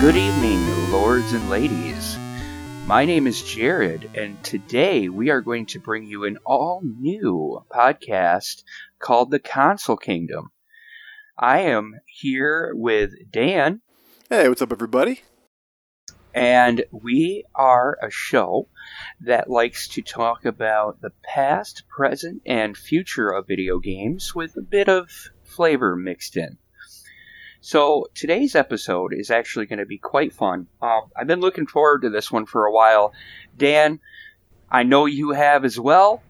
Good evening, lords and ladies. My name is Jared, and today we are going to bring you an all new podcast called The Console Kingdom. I am here with Dan. Hey, what's up, everybody? And we are a show that likes to talk about the past, present, and future of video games with a bit of flavor mixed in. So today's episode is actually going to be quite fun. Uh, I've been looking forward to this one for a while. Dan, I know you have as well.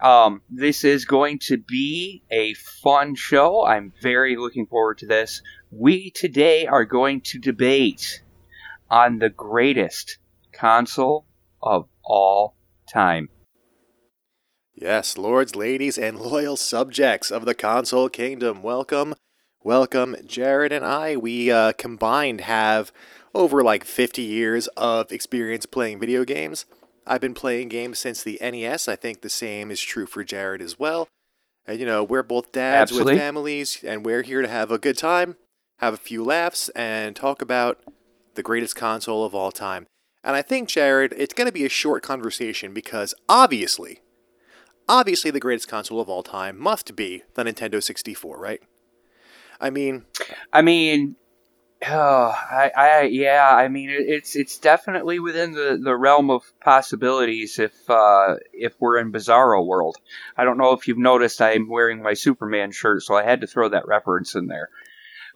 Um, this is going to be a fun show. I'm very looking forward to this. We today are going to debate on the greatest console of all time. Yes, lords, ladies, and loyal subjects of the console kingdom, welcome Welcome, Jared and I. We uh, combined have over like 50 years of experience playing video games. I've been playing games since the NES. I think the same is true for Jared as well. And you know, we're both dads Absolutely. with families, and we're here to have a good time, have a few laughs, and talk about the greatest console of all time. And I think, Jared, it's going to be a short conversation because obviously, obviously, the greatest console of all time must be the Nintendo 64, right? I mean, I mean, oh, I, I, yeah, I mean, it's it's definitely within the, the realm of possibilities if uh, if we're in Bizarro world. I don't know if you've noticed I'm wearing my Superman shirt, so I had to throw that reference in there.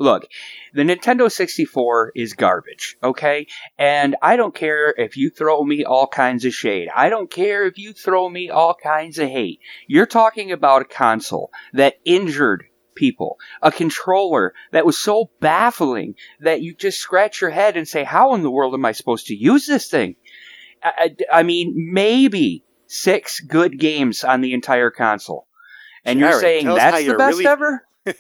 Look, the Nintendo 64 is garbage, okay? And I don't care if you throw me all kinds of shade. I don't care if you throw me all kinds of hate. You're talking about a console that injured people. A controller that was so baffling that you just scratch your head and say, how in the world am I supposed to use this thing? I, I, I mean, maybe six good games on the entire console. And Jared, you're saying that's the best really... ever?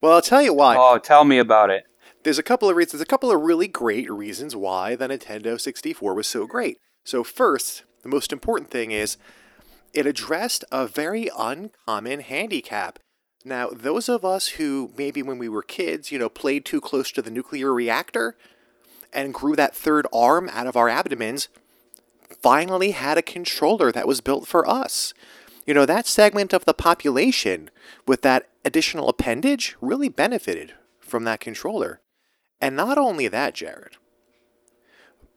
well, I'll tell you why. Oh, tell me about it. There's a couple of reasons. There's a couple of really great reasons why the Nintendo 64 was so great. So first, the most important thing is it addressed a very uncommon handicap. Now, those of us who maybe when we were kids, you know, played too close to the nuclear reactor and grew that third arm out of our abdomens, finally had a controller that was built for us. You know, that segment of the population with that additional appendage really benefited from that controller. And not only that, Jared,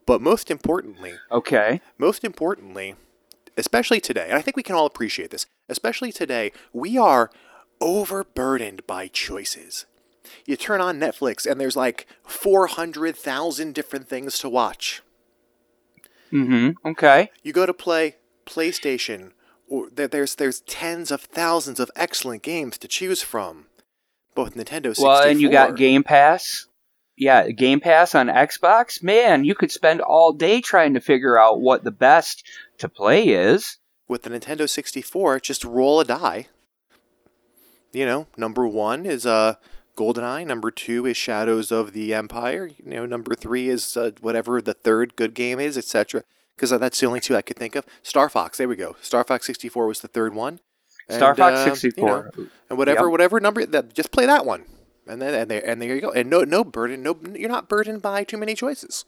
but most importantly, okay. Most importantly, especially today, and I think we can all appreciate this, especially today, we are overburdened by choices. You turn on Netflix and there's like 400,000 different things to watch. Mm-hmm. Okay. You go to play PlayStation, or there's there's tens of thousands of excellent games to choose from. Both Nintendo 64. Well, and you got Game Pass. Yeah, Game Pass on Xbox. Man, you could spend all day trying to figure out what the best to play is. With the Nintendo 64, just roll a die you know, number one is uh, GoldenEye. Number two is Shadows of the Empire. You know, number three is uh, whatever the third good game is, etc. Because uh, that's the only two I could think of. Star Fox. There we go. Star Fox 64 was the third one. And, Star Fox 64. You know, and whatever, yep. whatever number that, just play that one, and then and there and there you go. And no, no burden. No, you're not burdened by too many choices.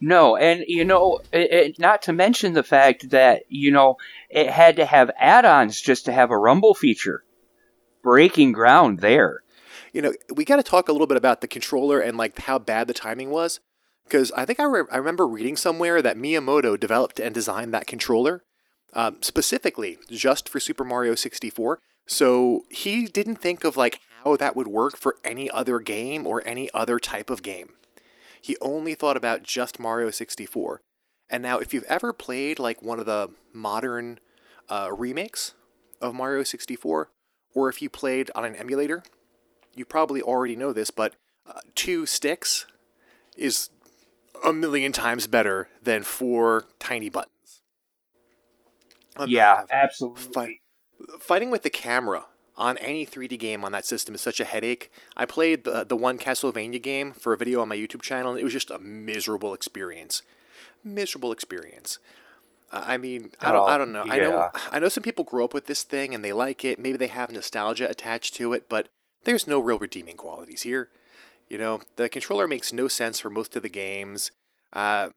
No, and you know, it, it, not to mention the fact that you know it had to have add-ons just to have a rumble feature. Breaking ground there. You know, we got to talk a little bit about the controller and like how bad the timing was, because I think I, re- I remember reading somewhere that Miyamoto developed and designed that controller um, specifically just for Super Mario 64. So he didn't think of like how that would work for any other game or any other type of game. He only thought about just Mario 64. And now, if you've ever played like one of the modern uh, remakes of Mario 64, or if you played on an emulator, you probably already know this, but uh, two sticks is a million times better than four tiny buttons. yeah, absolutely. Fight, fighting with the camera on any 3D game on that system is such a headache. I played the, the one Castlevania game for a video on my YouTube channel, and it was just a miserable experience. Miserable experience. Uh, I mean, I don't, I don't know. Yeah. I know, I know some people grow up with this thing and they like it. Maybe they have nostalgia attached to it, but there's no real redeeming qualities here. You know, the controller makes no sense for most of the games. Uh,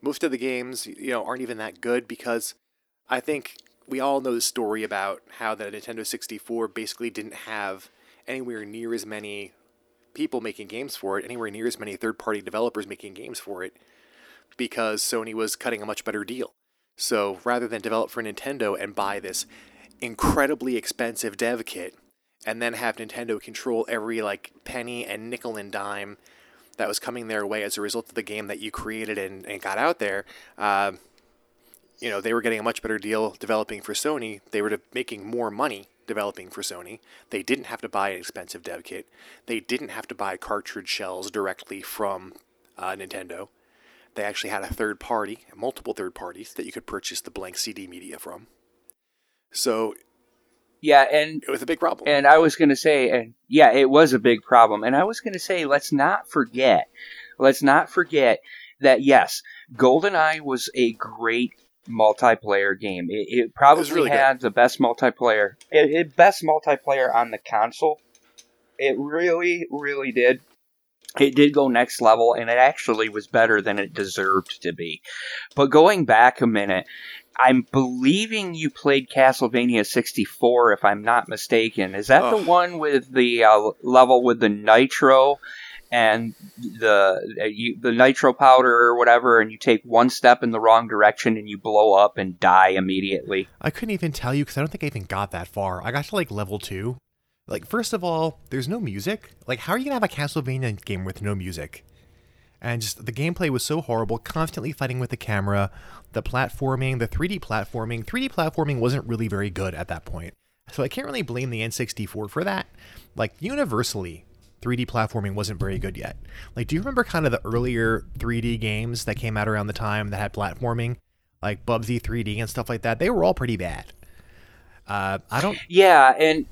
most of the games, you know, aren't even that good because I think we all know the story about how the Nintendo 64 basically didn't have anywhere near as many people making games for it, anywhere near as many third party developers making games for it, because Sony was cutting a much better deal. So rather than develop for Nintendo and buy this incredibly expensive dev kit and then have Nintendo control every like penny and nickel and dime that was coming their way as a result of the game that you created and, and got out there, uh, you know, they were getting a much better deal developing for Sony. They were making more money developing for Sony. They didn't have to buy an expensive dev kit. They didn't have to buy cartridge shells directly from uh, Nintendo. They actually had a third party, multiple third parties that you could purchase the blank CD media from. So yeah, and it was a big problem. And I was going to say, and yeah, it was a big problem. And I was going to say, let's not forget, let's not forget that yes, GoldenEye was a great multiplayer game. It, it probably it really had good. the best multiplayer, it, it, best multiplayer on the console. It really, really did. It did go next level, and it actually was better than it deserved to be. But going back a minute, I'm believing you played Castlevania 64, if I'm not mistaken. Is that oh. the one with the uh, level with the nitro and the you, the nitro powder or whatever, and you take one step in the wrong direction and you blow up and die immediately? I couldn't even tell you because I don't think I even got that far. I got to like level two. Like, first of all, there's no music. Like, how are you gonna have a Castlevania game with no music? and just the gameplay was so horrible, constantly fighting with the camera, the platforming, the 3D platforming. 3D platforming wasn't really very good at that point. So I can't really blame the N64 for that. Like universally, 3D platforming wasn't very good yet. Like do you remember kind of the earlier 3D games that came out around the time that had platforming? Like Bubsy 3D and stuff like that. They were all pretty bad. Uh, I don't Yeah, and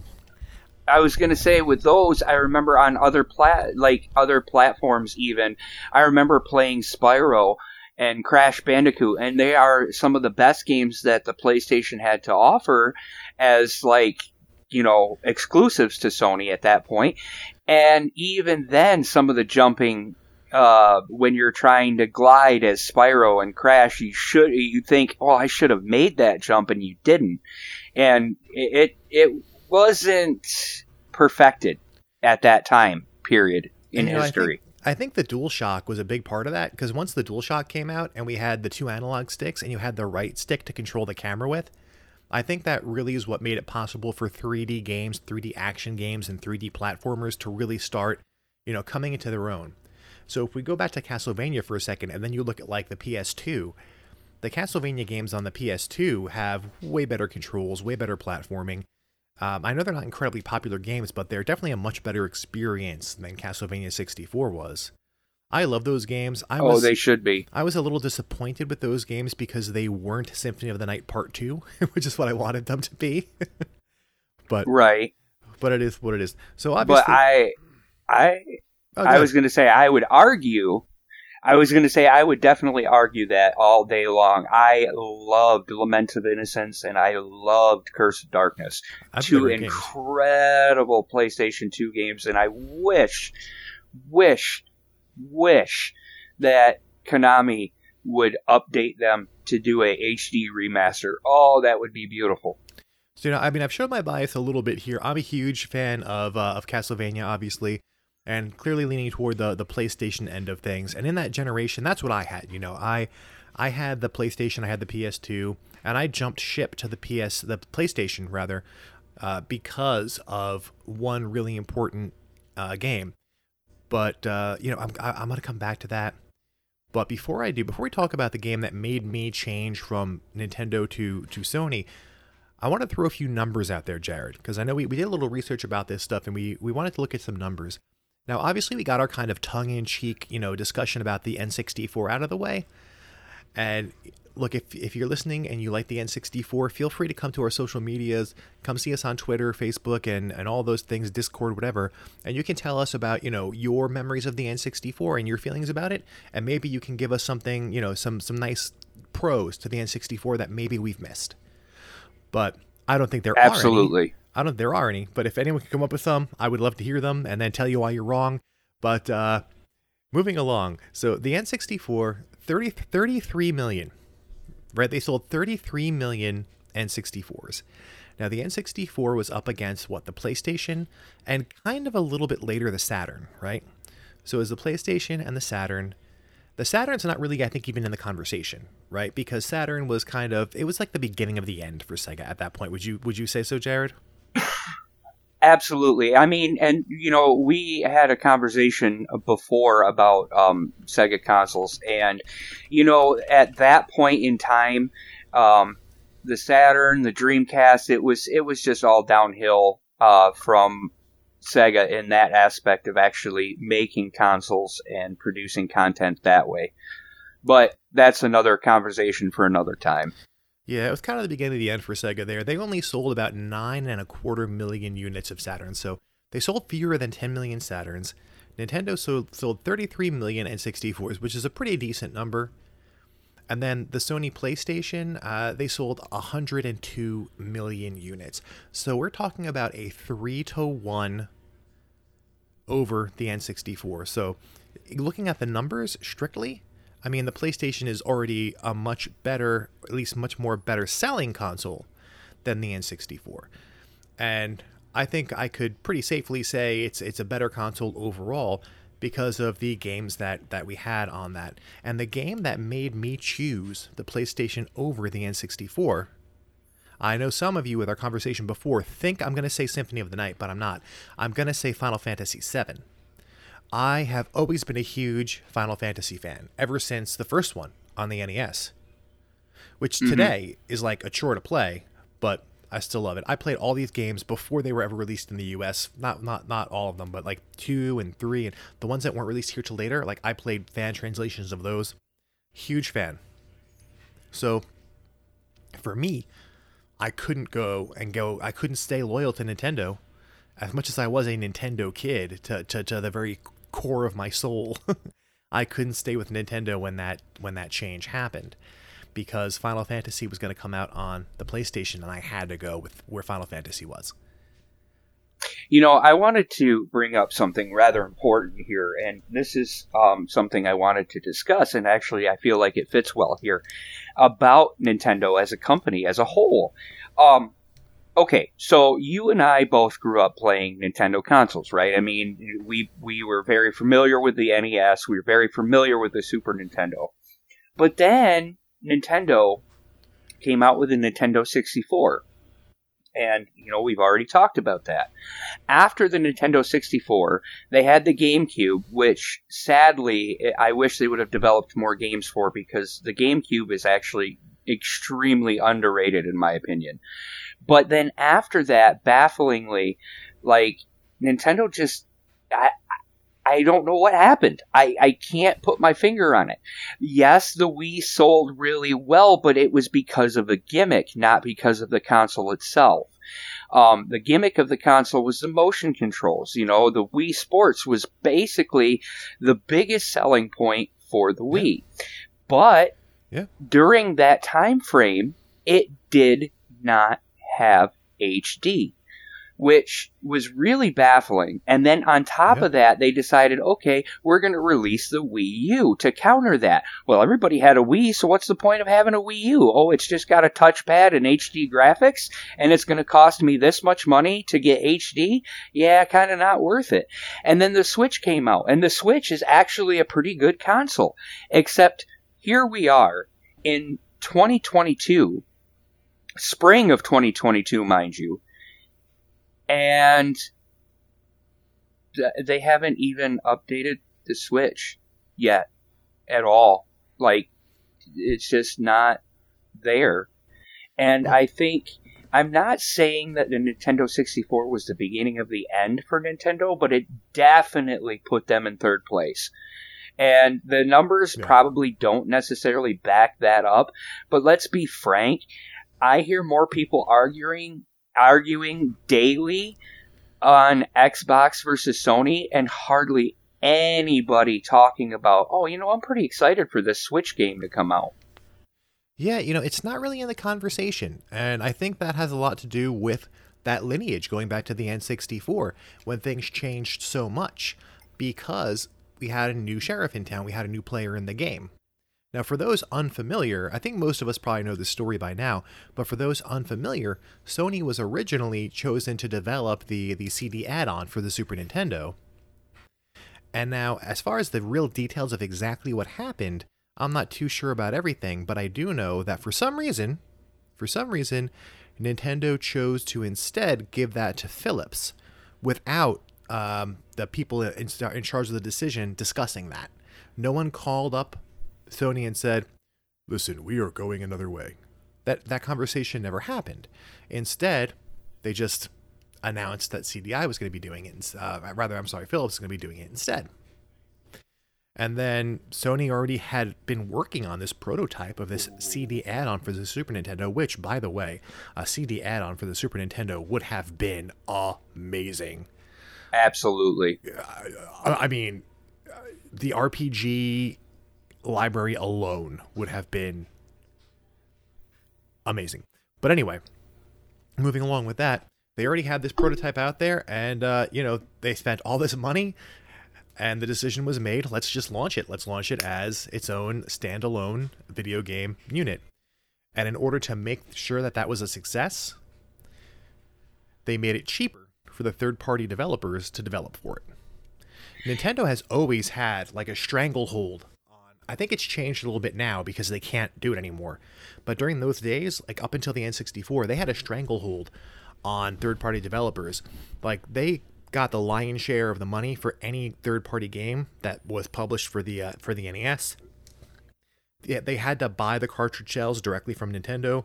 I was gonna say with those, I remember on other plat like other platforms even. I remember playing Spyro and Crash Bandicoot, and they are some of the best games that the PlayStation had to offer as like you know exclusives to Sony at that point. And even then, some of the jumping uh, when you're trying to glide as Spyro and Crash, you should you think, oh, I should have made that jump, and you didn't. And it it, it wasn't perfected at that time period in you know, history. I think, I think the DualShock was a big part of that because once the DualShock came out and we had the two analog sticks and you had the right stick to control the camera with, I think that really is what made it possible for 3D games, 3D action games, and 3D platformers to really start, you know, coming into their own. So if we go back to Castlevania for a second and then you look at like the PS2, the Castlevania games on the PS2 have way better controls, way better platforming. Um, I know they're not incredibly popular games, but they're definitely a much better experience than Castlevania 64 was. I love those games. I oh, they should be. I was a little disappointed with those games because they weren't Symphony of the Night Part 2, which is what I wanted them to be. but Right. But it is what it is. So obviously But I I oh, I was going to say I would argue I was going to say I would definitely argue that all day long. I loved Lament of Innocence and I loved Curse of Darkness. Two incredible games. PlayStation 2 games, and I wish, wish, wish that Konami would update them to do a HD remaster. Oh, that would be beautiful. So, you know, I mean, I've shown my bias a little bit here. I'm a huge fan of uh, of Castlevania, obviously and clearly leaning toward the the PlayStation end of things. And in that generation, that's what I had. You know, I I had the PlayStation, I had the PS2, and I jumped ship to the PS, the PlayStation rather, uh, because of one really important uh, game. But uh, you know, I'm I'm gonna come back to that. But before I do, before we talk about the game that made me change from Nintendo to to Sony, I want to throw a few numbers out there, Jared, because I know we, we did a little research about this stuff and we, we wanted to look at some numbers. Now, obviously, we got our kind of tongue in cheek, you know, discussion about the N64 out of the way. And look, if, if you're listening and you like the N64, feel free to come to our social medias. Come see us on Twitter, Facebook, and, and all those things, Discord, whatever. And you can tell us about, you know, your memories of the N64 and your feelings about it. And maybe you can give us something, you know, some, some nice pros to the N64 that maybe we've missed. But I don't think there Absolutely. are any. I don't there are any, but if anyone can come up with some, I would love to hear them and then tell you why you're wrong. But uh, moving along, so the N64, 30, 33 million, right? They sold 33 million N64s. Now, the N64 was up against what? The PlayStation and kind of a little bit later the Saturn, right? So, as the PlayStation and the Saturn, the Saturn's not really, I think, even in the conversation, right? Because Saturn was kind of, it was like the beginning of the end for Sega at that point. Would you, would you say so, Jared? Absolutely. I mean, and you know, we had a conversation before about um, Sega consoles, and you know, at that point in time, um, the Saturn, the Dreamcast, it was it was just all downhill uh, from Sega in that aspect of actually making consoles and producing content that way. But that's another conversation for another time. Yeah, it was kind of the beginning of the end for Sega there. They only sold about nine and a quarter million units of Saturn, so they sold fewer than 10 million Saturns. Nintendo sold, sold 33 million N64s, which is a pretty decent number. And then the Sony PlayStation, uh, they sold 102 million units. So we're talking about a 3 to 1 over the N64. So looking at the numbers strictly, I mean, the PlayStation is already a much better, at least much more better selling console than the N64. And I think I could pretty safely say it's it's a better console overall because of the games that that we had on that. And the game that made me choose the PlayStation over the N64 I know some of you with our conversation before think I'm going to say Symphony of the Night, but I'm not. I'm going to say Final Fantasy VII. I have always been a huge Final Fantasy fan ever since the first one on the NES, which mm-hmm. today is like a chore to play, but I still love it. I played all these games before they were ever released in the US. Not not not all of them, but like 2 and 3 and the ones that weren't released here till later, like I played fan translations of those. Huge fan. So for me, I couldn't go and go I couldn't stay loyal to Nintendo as much as I was a Nintendo kid to, to, to the very core of my soul, I couldn't stay with Nintendo when that when that change happened because Final Fantasy was going to come out on the PlayStation and I had to go with where Final Fantasy was. You know, I wanted to bring up something rather important here, and this is um, something I wanted to discuss, and actually I feel like it fits well here about Nintendo as a company as a whole. Um, okay, so you and I both grew up playing Nintendo consoles, right? I mean, we we were very familiar with the NES, we were very familiar with the Super Nintendo. But then Nintendo came out with a Nintendo 64. And, you know, we've already talked about that. After the Nintendo 64, they had the GameCube, which sadly, I wish they would have developed more games for because the GameCube is actually extremely underrated, in my opinion. But then after that, bafflingly, like Nintendo just I, I don't know what happened. I, I can't put my finger on it. Yes, the Wii sold really well, but it was because of a gimmick, not because of the console itself. Um, the gimmick of the console was the motion controls. You know, the Wii Sports was basically the biggest selling point for the Wii. But yeah. during that time frame, it did not have HD, which was really baffling. And then on top of that, they decided, okay, we're going to release the Wii U to counter that. Well, everybody had a Wii, so what's the point of having a Wii U? Oh, it's just got a touchpad and HD graphics, and it's going to cost me this much money to get HD? Yeah, kind of not worth it. And then the Switch came out, and the Switch is actually a pretty good console, except here we are in 2022 spring of 2022, mind you. And they haven't even updated the Switch yet at all. Like, it's just not there. And I think I'm not saying that the Nintendo 64 was the beginning of the end for Nintendo, but it definitely put them in third place. And the numbers yeah. probably don't necessarily back that up, but let's be frank, I hear more people arguing arguing daily on Xbox versus Sony and hardly anybody talking about, oh, you know, I'm pretty excited for this Switch game to come out. Yeah, you know, it's not really in the conversation. And I think that has a lot to do with that lineage going back to the N64 when things changed so much. because we had a new sheriff in town, we had a new player in the game. Now, for those unfamiliar, I think most of us probably know this story by now, but for those unfamiliar, Sony was originally chosen to develop the, the CD add on for the Super Nintendo. And now, as far as the real details of exactly what happened, I'm not too sure about everything, but I do know that for some reason, for some reason, Nintendo chose to instead give that to Philips without um, the people in, in charge of the decision discussing that. No one called up Sony and said, "Listen, we are going another way." That that conversation never happened. Instead, they just announced that CDI was going to be doing it. Uh, rather, I'm sorry, Philips is going to be doing it instead. And then Sony already had been working on this prototype of this CD add on for the Super Nintendo, which, by the way, a CD add on for the Super Nintendo would have been amazing. Absolutely. I mean, the RPG library alone would have been amazing. But anyway, moving along with that, they already had this prototype out there, and uh, you know they spent all this money, and the decision was made. Let's just launch it. Let's launch it as its own standalone video game unit. And in order to make sure that that was a success, they made it cheaper for the third-party developers to develop for it. Nintendo has always had like a stranglehold on I think it's changed a little bit now because they can't do it anymore. But during those days, like up until the N64, they had a stranglehold on third party developers. Like they got the lion's share of the money for any third party game that was published for the uh, for the NES. Yeah, they had to buy the cartridge shells directly from Nintendo.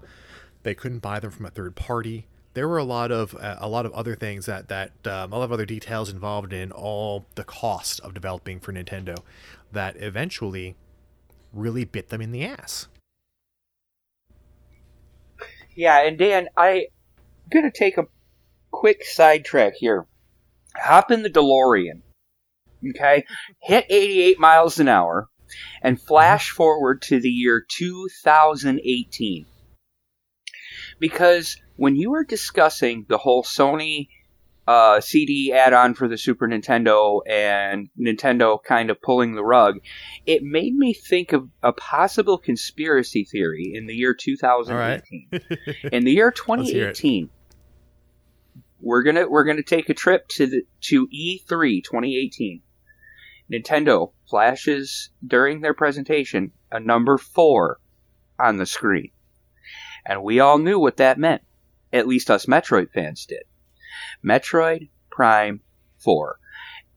They couldn't buy them from a third party. There were a lot of uh, a lot of other things that that um, a lot of other details involved in all the cost of developing for Nintendo that eventually really bit them in the ass. Yeah, and Dan, I'm gonna take a quick sidetrack here. Hop in the DeLorean, okay? Hit 88 miles an hour, and flash forward to the year 2018. Because when you were discussing the whole Sony uh, CD add-on for the Super Nintendo and Nintendo kind of pulling the rug, it made me think of a possible conspiracy theory in the year 2018. Right. in the year 2018, we're gonna we're gonna take a trip to the to E3 2018. Nintendo flashes during their presentation a number four on the screen, and we all knew what that meant. At least us Metroid fans did Metroid Prime 4.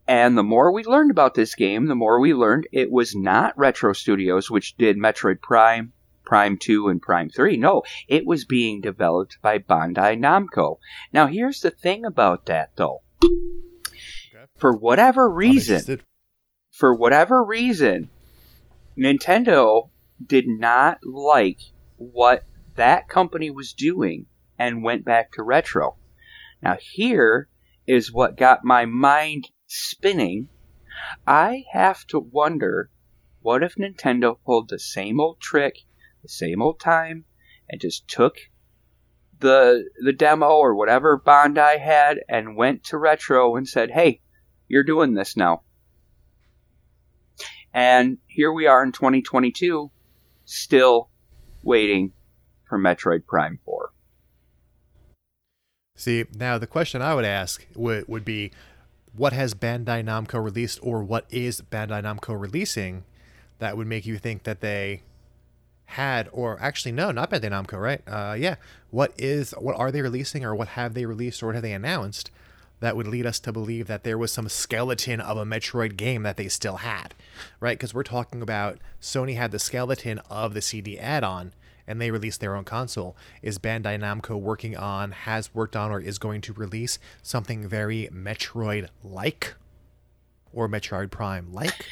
And the more we learned about this game, the more we learned it was not Retro Studios which did Metroid Prime, Prime 2, and Prime 3. No, it was being developed by Bandai Namco. Now, here's the thing about that, though. Okay. For whatever reason, for whatever reason, Nintendo did not like what that company was doing and went back to retro. Now, here is what got my mind spinning. I have to wonder what if Nintendo pulled the same old trick, the same old time, and just took the the demo or whatever Bandai had and went to Retro and said, "Hey, you're doing this now." And here we are in 2022, still waiting for Metroid Prime 4. See, now the question I would ask would, would be what has Bandai Namco released or what is Bandai Namco releasing that would make you think that they had or actually no not bandai namco right? Uh yeah. What is what are they releasing or what have they released or what have they announced that would lead us to believe that there was some skeleton of a metroid game that they still had right? Because we're talking about sony had the skeleton of the cd add-on and they release their own console. Is Bandai Namco working on, has worked on, or is going to release something very Metroid like? Or Metroid Prime like?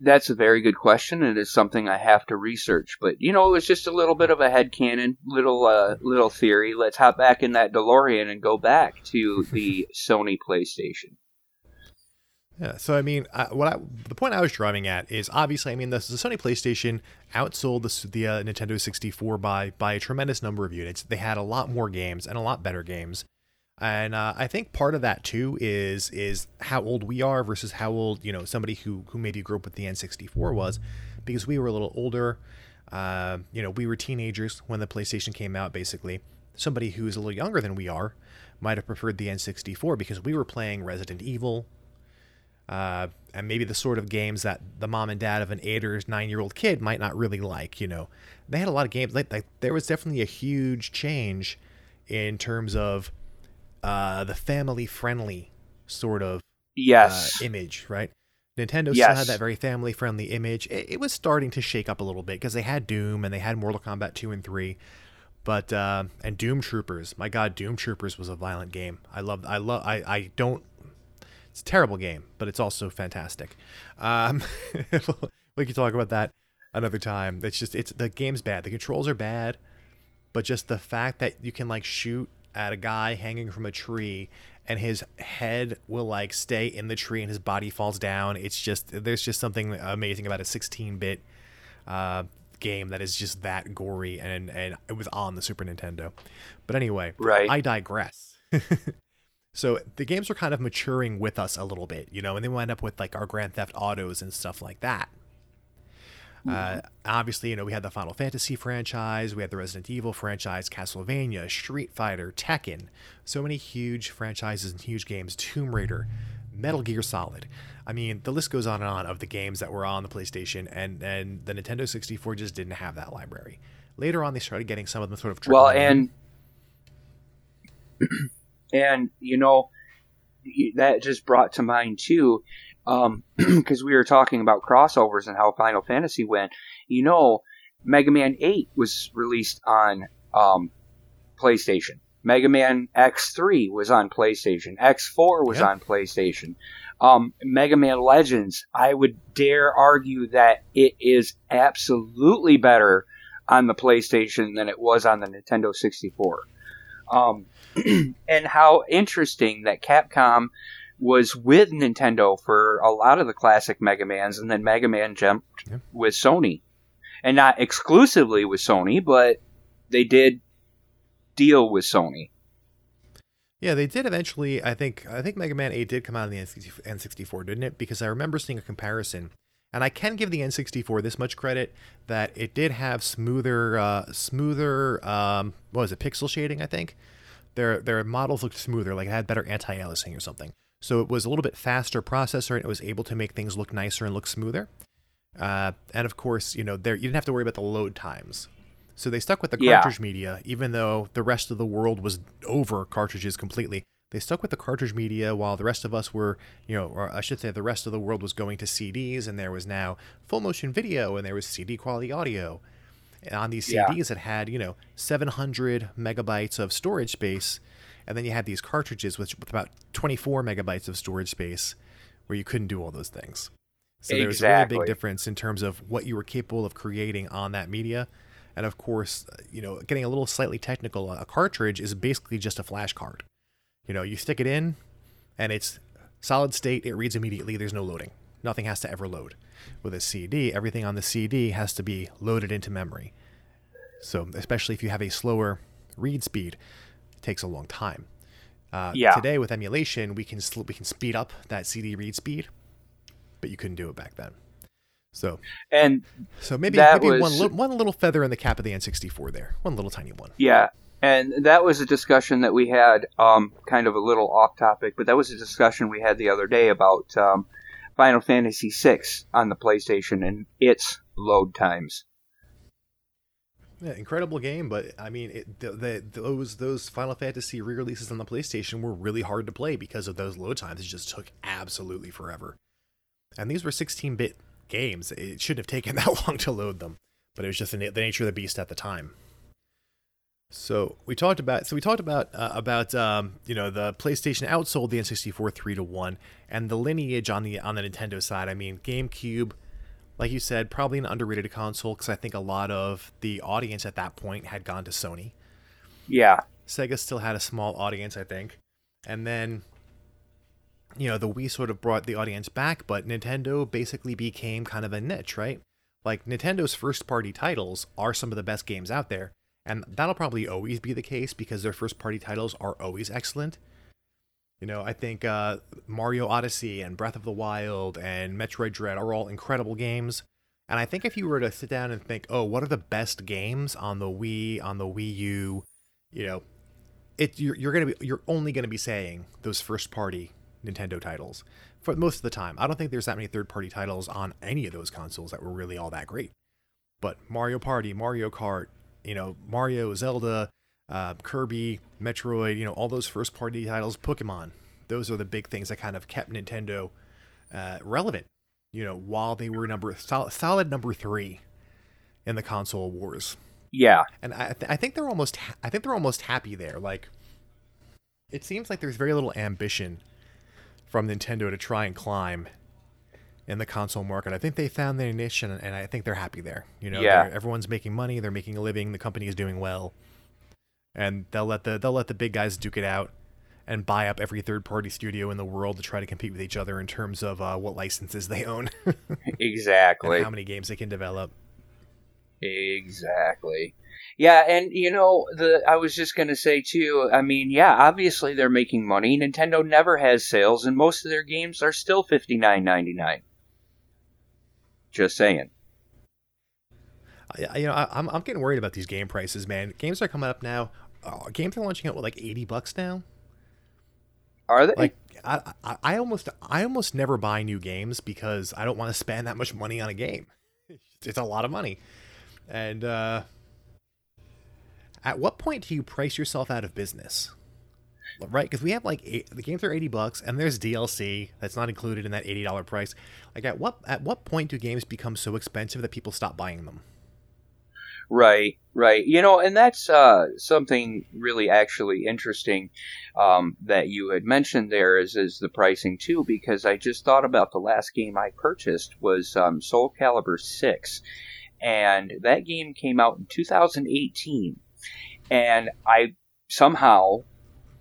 That's a very good question. And It is something I have to research. But you know, it was just a little bit of a head headcanon, little uh, little theory. Let's hop back in that DeLorean and go back to the Sony PlayStation. Yeah, so I mean, I, what I, the point I was driving at is obviously, I mean, the, the Sony PlayStation outsold the, the uh, Nintendo 64 by by a tremendous number of units. They had a lot more games and a lot better games. And uh, I think part of that too is is how old we are versus how old you know somebody who who maybe grew up with the N64 was, because we were a little older. Uh, you know, we were teenagers when the PlayStation came out. Basically, somebody who's a little younger than we are might have preferred the N64 because we were playing Resident Evil, uh, and maybe the sort of games that the mom and dad of an eight or nine year old kid might not really like. You know, they had a lot of games. Like, like there was definitely a huge change in terms of uh, the family friendly sort of yes uh, image, right? Nintendo yes. still had that very family friendly image. It, it, was starting to shake up a little bit because they had Doom and they had Mortal Kombat 2 and 3. But uh, and Doom Troopers, my God, Doom Troopers was a violent game. I love, I love, I, I don't. It's a terrible game, but it's also fantastic. Um, we can talk about that another time. It's just, it's the game's bad. The controls are bad, but just the fact that you can like shoot at a guy hanging from a tree and his head will like stay in the tree and his body falls down. It's just there's just something amazing about a 16-bit uh, game that is just that gory and and it was on the Super Nintendo. But anyway, right. I digress. so the games were kind of maturing with us a little bit, you know, and then we end up with like our Grand Theft Autos and stuff like that. Uh, obviously, you know, we had the Final Fantasy franchise, we had the Resident Evil franchise, Castlevania, Street Fighter, Tekken. So many huge franchises and huge games. Tomb Raider, Metal Gear Solid. I mean, the list goes on and on of the games that were on the PlayStation, and, and the Nintendo 64 just didn't have that library. Later on, they started getting some of them sort of. Well, and and you know that just brought to mind too because um, we were talking about crossovers and how Final Fantasy went. You know, Mega Man 8 was released on um, PlayStation. Mega Man X3 was on PlayStation. X4 was on PlayStation. Um, Mega Man Legends, I would dare argue that it is absolutely better on the PlayStation than it was on the Nintendo 64. Um, and how interesting that Capcom was with Nintendo for a lot of the classic Mega Mans, and then Mega Man jumped yeah. with Sony, and not exclusively with Sony, but they did deal with Sony. Yeah, they did eventually. I think I think Mega Man Eight did come out on the N64, didn't it? Because I remember seeing a comparison, and I can give the N64 this much credit that it did have smoother, uh, smoother. Um, what was it? Pixel shading, I think. Their their models looked smoother, like it had better anti-aliasing or something. So it was a little bit faster processor and it was able to make things look nicer and look smoother. Uh, and of course, you know, there you didn't have to worry about the load times. So they stuck with the cartridge yeah. media, even though the rest of the world was over cartridges completely. They stuck with the cartridge media while the rest of us were, you know, or I should say the rest of the world was going to CDs, and there was now full motion video, and there was CD quality audio. And on these CDs, yeah. it had, you know, 700 megabytes of storage space and then you had these cartridges with, with about 24 megabytes of storage space where you couldn't do all those things. So there was a really big difference in terms of what you were capable of creating on that media. And of course, you know, getting a little slightly technical, a cartridge is basically just a flash card. You know, you stick it in and it's solid state, it reads immediately, there's no loading. Nothing has to ever load. With a CD, everything on the CD has to be loaded into memory. So, especially if you have a slower read speed, it takes a long time. Uh, yeah. Today with emulation, we can sl- we can speed up that CD read speed, but you couldn't do it back then. So and so maybe maybe was, one li- one little feather in the cap of the N64 there, one little tiny one. Yeah, and that was a discussion that we had, um, kind of a little off topic, but that was a discussion we had the other day about um, Final Fantasy VI on the PlayStation and its load times. Yeah, incredible game, but I mean, it, the, the, those those Final Fantasy re-releases on the PlayStation were really hard to play because of those load times. It just took absolutely forever. And these were 16-bit games. It shouldn't have taken that long to load them, but it was just the, the nature of the beast at the time. So we talked about so we talked about uh, about um, you know the PlayStation outsold the N64 three to one, and the lineage on the on the Nintendo side. I mean, GameCube like you said, probably an underrated console because I think a lot of the audience at that point had gone to Sony. Yeah. Sega still had a small audience, I think. And then, you know, the Wii sort of brought the audience back, but Nintendo basically became kind of a niche, right? Like, Nintendo's first party titles are some of the best games out there, And that'll probably always be the case because their first party titles are always excellent. You know, I think uh, Mario Odyssey and Breath of the Wild and Metroid Dread are all incredible games. And I think if you were to sit down and think, oh, what are the best games on the Wii, on the Wii U, you know, it you're, you're gonna be you're only gonna be saying those first party Nintendo titles for most of the time. I don't think there's that many third party titles on any of those consoles that were really all that great. But Mario Party, Mario Kart, you know, Mario, Zelda, uh, Kirby, Metroid, you know, all those first party titles, Pokemon. Those are the big things that kind of kept Nintendo uh, relevant. You know, while they were number solid, solid number three in the console wars. Yeah, and I, th- I think they're almost ha- I think they're almost happy there. Like, it seems like there's very little ambition from Nintendo to try and climb in the console market. I think they found their niche, and, and I think they're happy there. You know, Yeah. everyone's making money, they're making a living, the company is doing well, and they'll let the they'll let the big guys duke it out and buy up every third party studio in the world to try to compete with each other in terms of uh, what licenses they own exactly. and how many games they can develop. Exactly. Yeah, and you know, the I was just going to say too, I mean, yeah, obviously they're making money. Nintendo never has sales and most of their games are still 59.99. Just saying. I- you know, I, I'm I'm getting worried about these game prices, man. Games are coming up now. Uh, games are launching out with like eighty bucks now. Are they? Like, I, I I almost I almost never buy new games because I don't want to spend that much money on a game. It's a lot of money, and uh, at what point do you price yourself out of business? Right, because we have like eight, the games are eighty bucks, and there's DLC that's not included in that eighty dollar price. Like, at what at what point do games become so expensive that people stop buying them? Right, right. You know, and that's uh, something really actually interesting um, that you had mentioned there is is the pricing too, because I just thought about the last game I purchased was um, Soul Calibur Six, and that game came out in 2018, and I somehow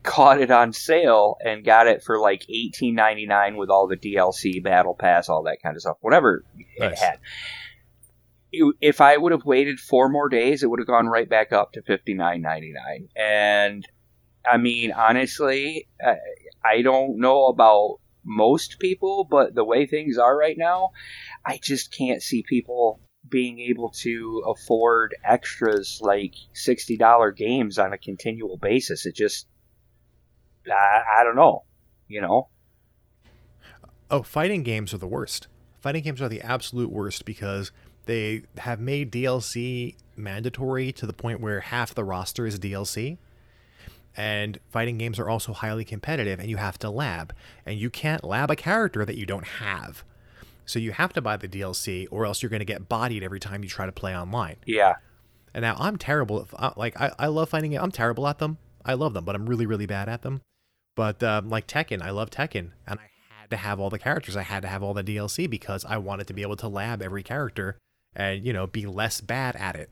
caught it on sale and got it for like 18.99 with all the DLC, battle pass, all that kind of stuff, whatever it had it- if I would have waited four more days, it would have gone right back up to fifty nine ninety nine. And I mean, honestly, I, I don't know about most people, but the way things are right now, I just can't see people being able to afford extras like sixty dollar games on a continual basis. It just, I, I don't know, you know. Oh, fighting games are the worst. Fighting games are the absolute worst because they have made DLC mandatory to the point where half the roster is DLC. And fighting games are also highly competitive, and you have to lab. And you can't lab a character that you don't have. So you have to buy the DLC, or else you're going to get bodied every time you try to play online. Yeah, And now I'm terrible. At, uh, like I, I love fighting. I'm terrible at them. I love them, but I'm really really bad at them. But um, like Tekken, I love Tekken, and I had to have all the characters. I had to have all the DLC because I wanted to be able to lab every character and you know be less bad at it.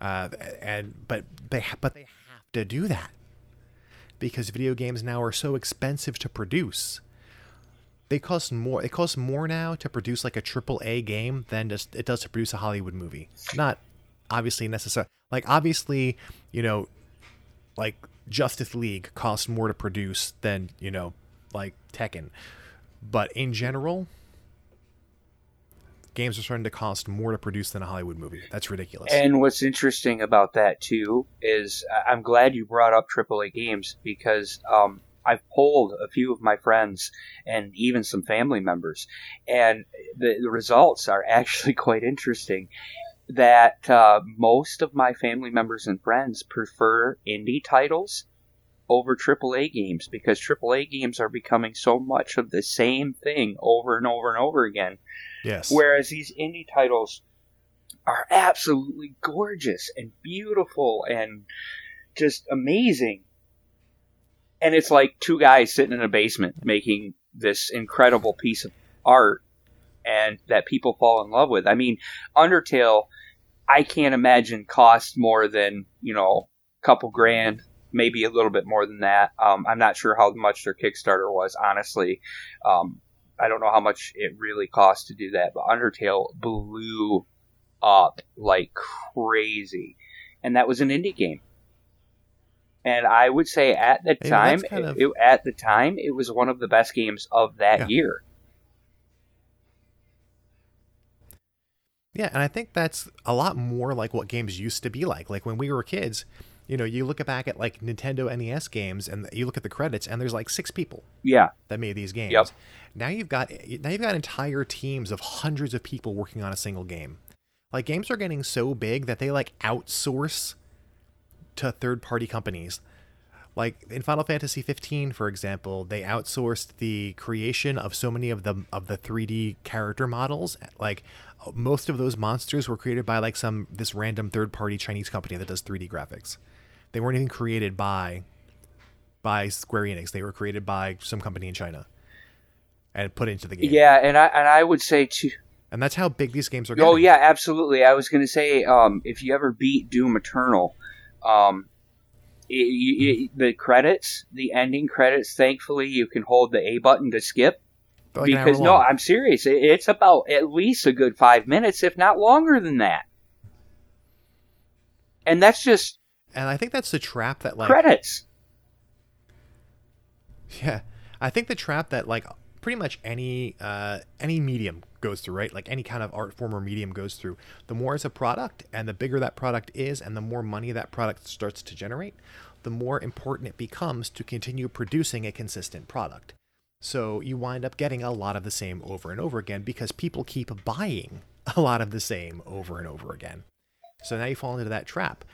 Uh, and but they but they have to do that because video games now are so expensive to produce. They cost more. It costs more now to produce like a triple A game than just it does to produce a Hollywood movie. Not obviously necessary. Like obviously, you know, like Justice League costs more to produce than you know, like Tekken. But in general, games are starting to cost more to produce than a Hollywood movie. That's ridiculous. And what's interesting about that too is I'm glad you brought up AAA games because um, I've polled a few of my friends and even some family members, and the, the results are actually quite interesting. That uh, most of my family members and friends prefer indie titles over AAA games because AAA games are becoming so much of the same thing over and over and over again. yes. Whereas these indie titles are absolutely gorgeous and beautiful and just amazing. And it's like two guys sitting in a basement making this incredible piece of art and that people fall in love with. I mean, Undertale, I can't imagine cost more than, you know, a couple grand, maybe a little bit more than that. Um, I'm not sure how much their Kickstarter was, honestly. Um, I don't know how much it really cost to do that, but Undertale blew up like crazy. and that was an indie game. And I would say at the time, of- it, at the time, it was one of the best games of that Yeah. year. Yeah, and I think that's a lot more like what games used to be like. Like when we were kids, you know, you look back at like Nintendo NES games and you look at the credits and there's like six people Yeah, that made these games. Yep. Now you've got now you've got entire teams of hundreds of people working on a single game. Like games are getting so big that they like outsource to third party companies. Like in Final Fantasy 15, for example, they outsourced the creation of so many of the of the 3D character models. Like most of those monsters were created by like some this random third party Chinese company that does 3D graphics. They weren't even created by by Square Enix. They were created by some company in China and put into the game. yeah, and I and I would say too. And that's how big these games are getting. Oh yeah, absolutely. I was going to say, um, if you ever beat Doom Eternal, um, it, it, the credits, the ending credits, thankfully you can hold the A button to skip. Like because no. I'm serious. It's about at least a good five minutes, if not longer than that. And that's just and I think that's the trap that like credits. Yeah, I think the trap that like pretty much any uh, any medium goes through, right? Like any kind of art form or medium goes through. The more it's a product, and the bigger that product is, and the more money that product starts to generate, the more important it becomes to continue producing a consistent product. So you wind up getting a lot of the same over and over again because people keep buying a lot of the same over and over again. So now you fall into that trap.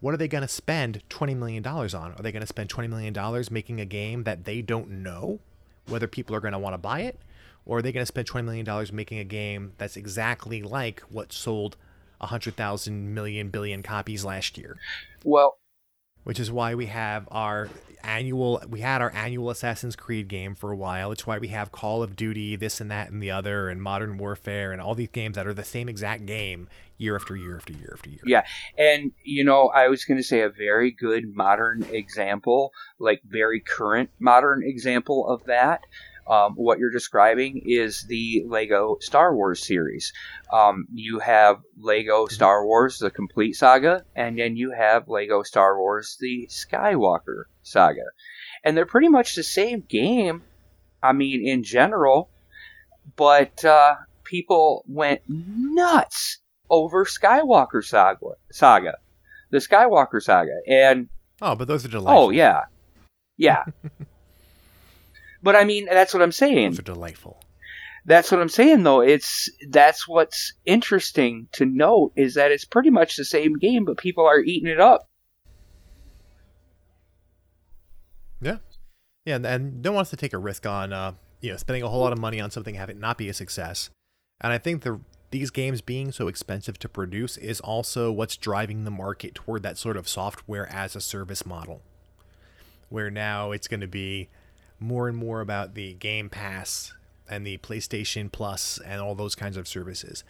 What are they going to spend $20 million on? Are they going to spend $20 million making a game that they don't know whether people are going to want to buy it? Or are they going to spend $20 million making a game that's exactly like what sold 100,000 million billion copies last year? Well, which is why we have our annual we had our annual Assassin's Creed game for a while. It's why we have Call of Duty, this and that and the other, and Modern Warfare, and all these games that are the same exact game year after year after year after year. Yeah, and you know, I was going to say a very good modern example, like very current modern example of that. Um, what you're describing is the Lego Star Wars series. Um, you have Lego Star Wars: The Complete Saga, and then you have Lego Star Wars: The Skywalker Saga, and they're pretty much the same game. I mean, in general, but uh, people went nuts over Skywalker saga, saga, the Skywalker saga, and Oh, but those are delightful. oh yeah, yeah. but I mean, that's what I'm saying. Those are delightful. That's what I'm saying, though. It's that's what's interesting to note is that it's pretty much the same game, but people are eating it up. Yeah, yeah, and, and no one wants to take a risk on uh, you know spending a whole lot of money on something having not be a success. And I think the these games being so expensive to produce is also what's driving the market toward that sort of software as a service model, where now it's going to be more and more about the Game Pass and the PlayStation Plus and all those kinds of services,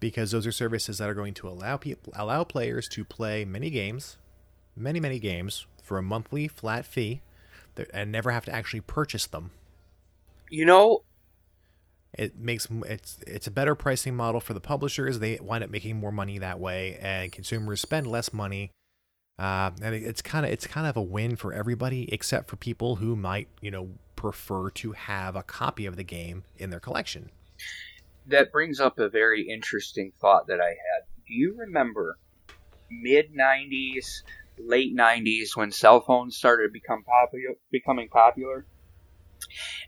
because those are services that are going to allow people allow players to play many games, many many games for a monthly flat fee, and never have to actually purchase them. You know, It makes it's it's a better pricing model for the publishers. They wind up making more money that way, and consumers spend less money. Uh, and it's kind of it's kind of a win for everybody except for people who might you know prefer to have a copy of the game in their collection. that brings up a very interesting thought that I had. Do you remember mid '90s, late '90s when cell phones started become popular, becoming popular,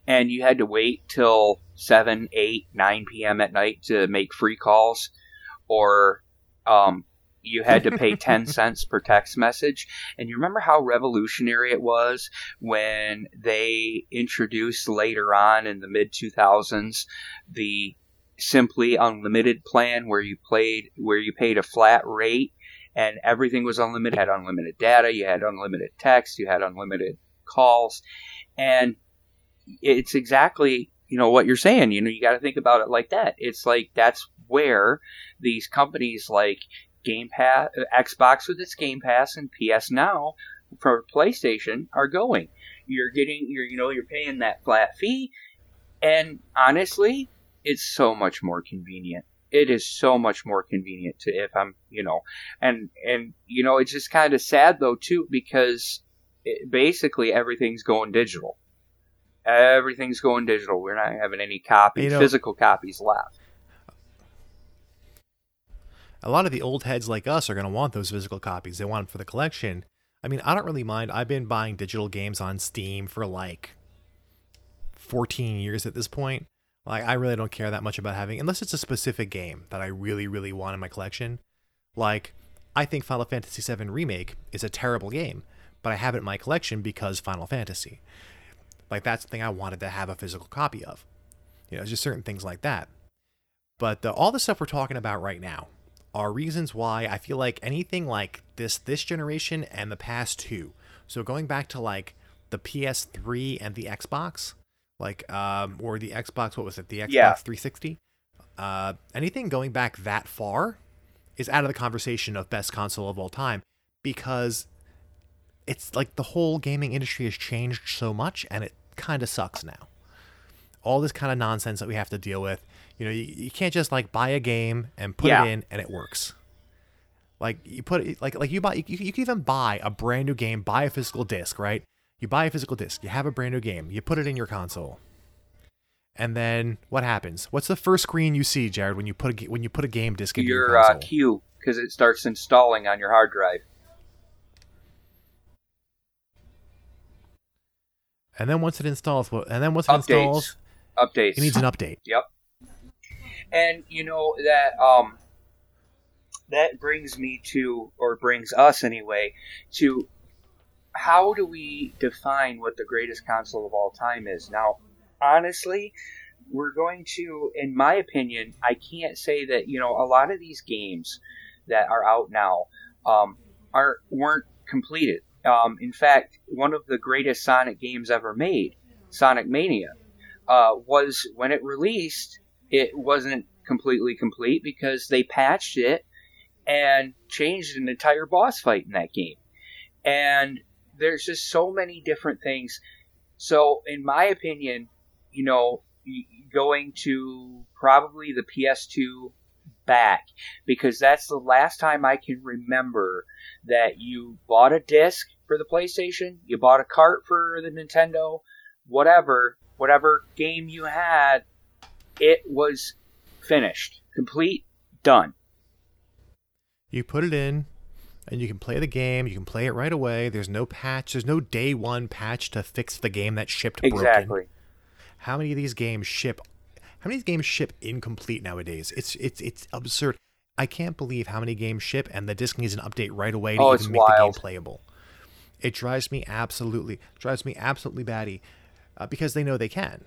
and you had to wait till 7, 8, 9 p.m. at night to make free calls, or um, you had to pay 10 cents per text message. And you remember how revolutionary it was when they introduced later on in the mid 2000s the simply unlimited plan where you played where you paid a flat rate and everything was unlimited. You had unlimited data you had unlimited text you had unlimited calls. And it's exactly you know what you're saying. You know you got to think about it like that. It's like that's where these companies like game pass xbox with its game pass and ps now for playstation are going you're getting you're you know you're paying that flat fee and honestly it's so much more convenient it is so much more convenient to if I'm, you know, and and you know, it's just kind of sad though too because it, basically everything's going digital. Everything's going digital. We're not having any copies, physical copies left. A lot of the old heads like us are going to want those physical copies. They want them for the collection. I mean, I don't really mind. I've been buying digital games on Steam for like 14 years at this point. Like I really don't care that much about having unless it's a specific game that I really really want in my collection. Like I think Final Fantasy VII Remake is a terrible game, but I have it in my collection because Final Fantasy. Like that's the thing I wanted to have a physical copy of. You know, just certain things like that. But the, all the stuff we're talking about right now are reasons why I feel like anything like this this generation and the past two. So going back to like the PS3 and the Xbox, like um or the Xbox what was it the Xbox yeah. 360 uh anything going back that far is out of the conversation of best console of all time because it's like the whole gaming industry has changed so much and it kind of sucks now all this kind of nonsense that we have to deal with you know you, you can't just like buy a game and put yeah. it in and it works like you put it like like you buy you, you can even buy a brand new game buy a physical disc right you buy a physical disc, you have a brand new game, you put it in your console. And then what happens? What's the first screen you see, Jared, when you put a when you put a game disc in your, your uh, console? uh, queue because it starts installing on your hard drive. And then once it installs, what and then once it Updates. installs, updates. It needs an update. Yep. And you know that um that brings me to, or brings us anyway, to how do we define what the greatest console of all time is? Now, honestly, we're going to, in my opinion, I can't say that you know a lot of these games that are out now um, are weren't completed. Um, in fact, one of the greatest Sonic games ever made, Sonic Mania, uh, was when it released. It wasn't completely complete because they patched it and changed an entire boss fight in that game. And there's just so many different things. So, in my opinion, you know, going to probably the PS2 back because that's the last time I can remember that you bought a disc for the PlayStation, you bought a cart for the Nintendo, whatever, whatever game you had, it was finished, complete, done. You put it in, and you can play the game. You can play it right away. There's no patch. There's no day one patch to fix the game that shipped exactly. broken. How many of these games ship? How many games ship incomplete nowadays? It's it's it's absurd. I can't believe how many games ship and the disc needs an update right away to oh, even make wild. the game playable. It drives me absolutely drives me absolutely batty uh, because they know they can.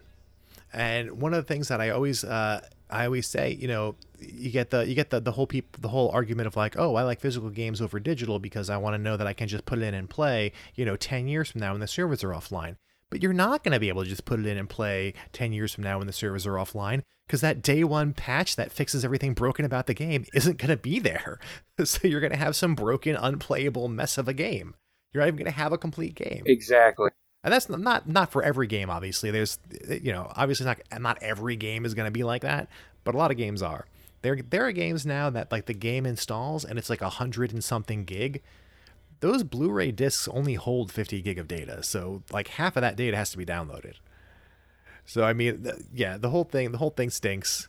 And one of the things that I always uh, I always say, you know, you get the you get the the whole peop, the whole argument of like, oh, I like physical games over digital because I want to know that I can just put it in and play, you know, 10 years from now when the servers are offline. But you're not going to be able to just put it in and play 10 years from now when the servers are offline because that day one patch that fixes everything broken about the game isn't going to be there. so you're going to have some broken, unplayable mess of a game. You're not even going to have a complete game. Exactly and that's not not for every game obviously. There's eh, you know obviously not not every game is going to be like that but a lot of games are. There there are games now that like the game installs and it's like a hundred and something gig. Those blu-ray discs only hold 50 gig of data so like half of that data has to be downloaded. So i mean yeah the whole thing the whole thing stinks.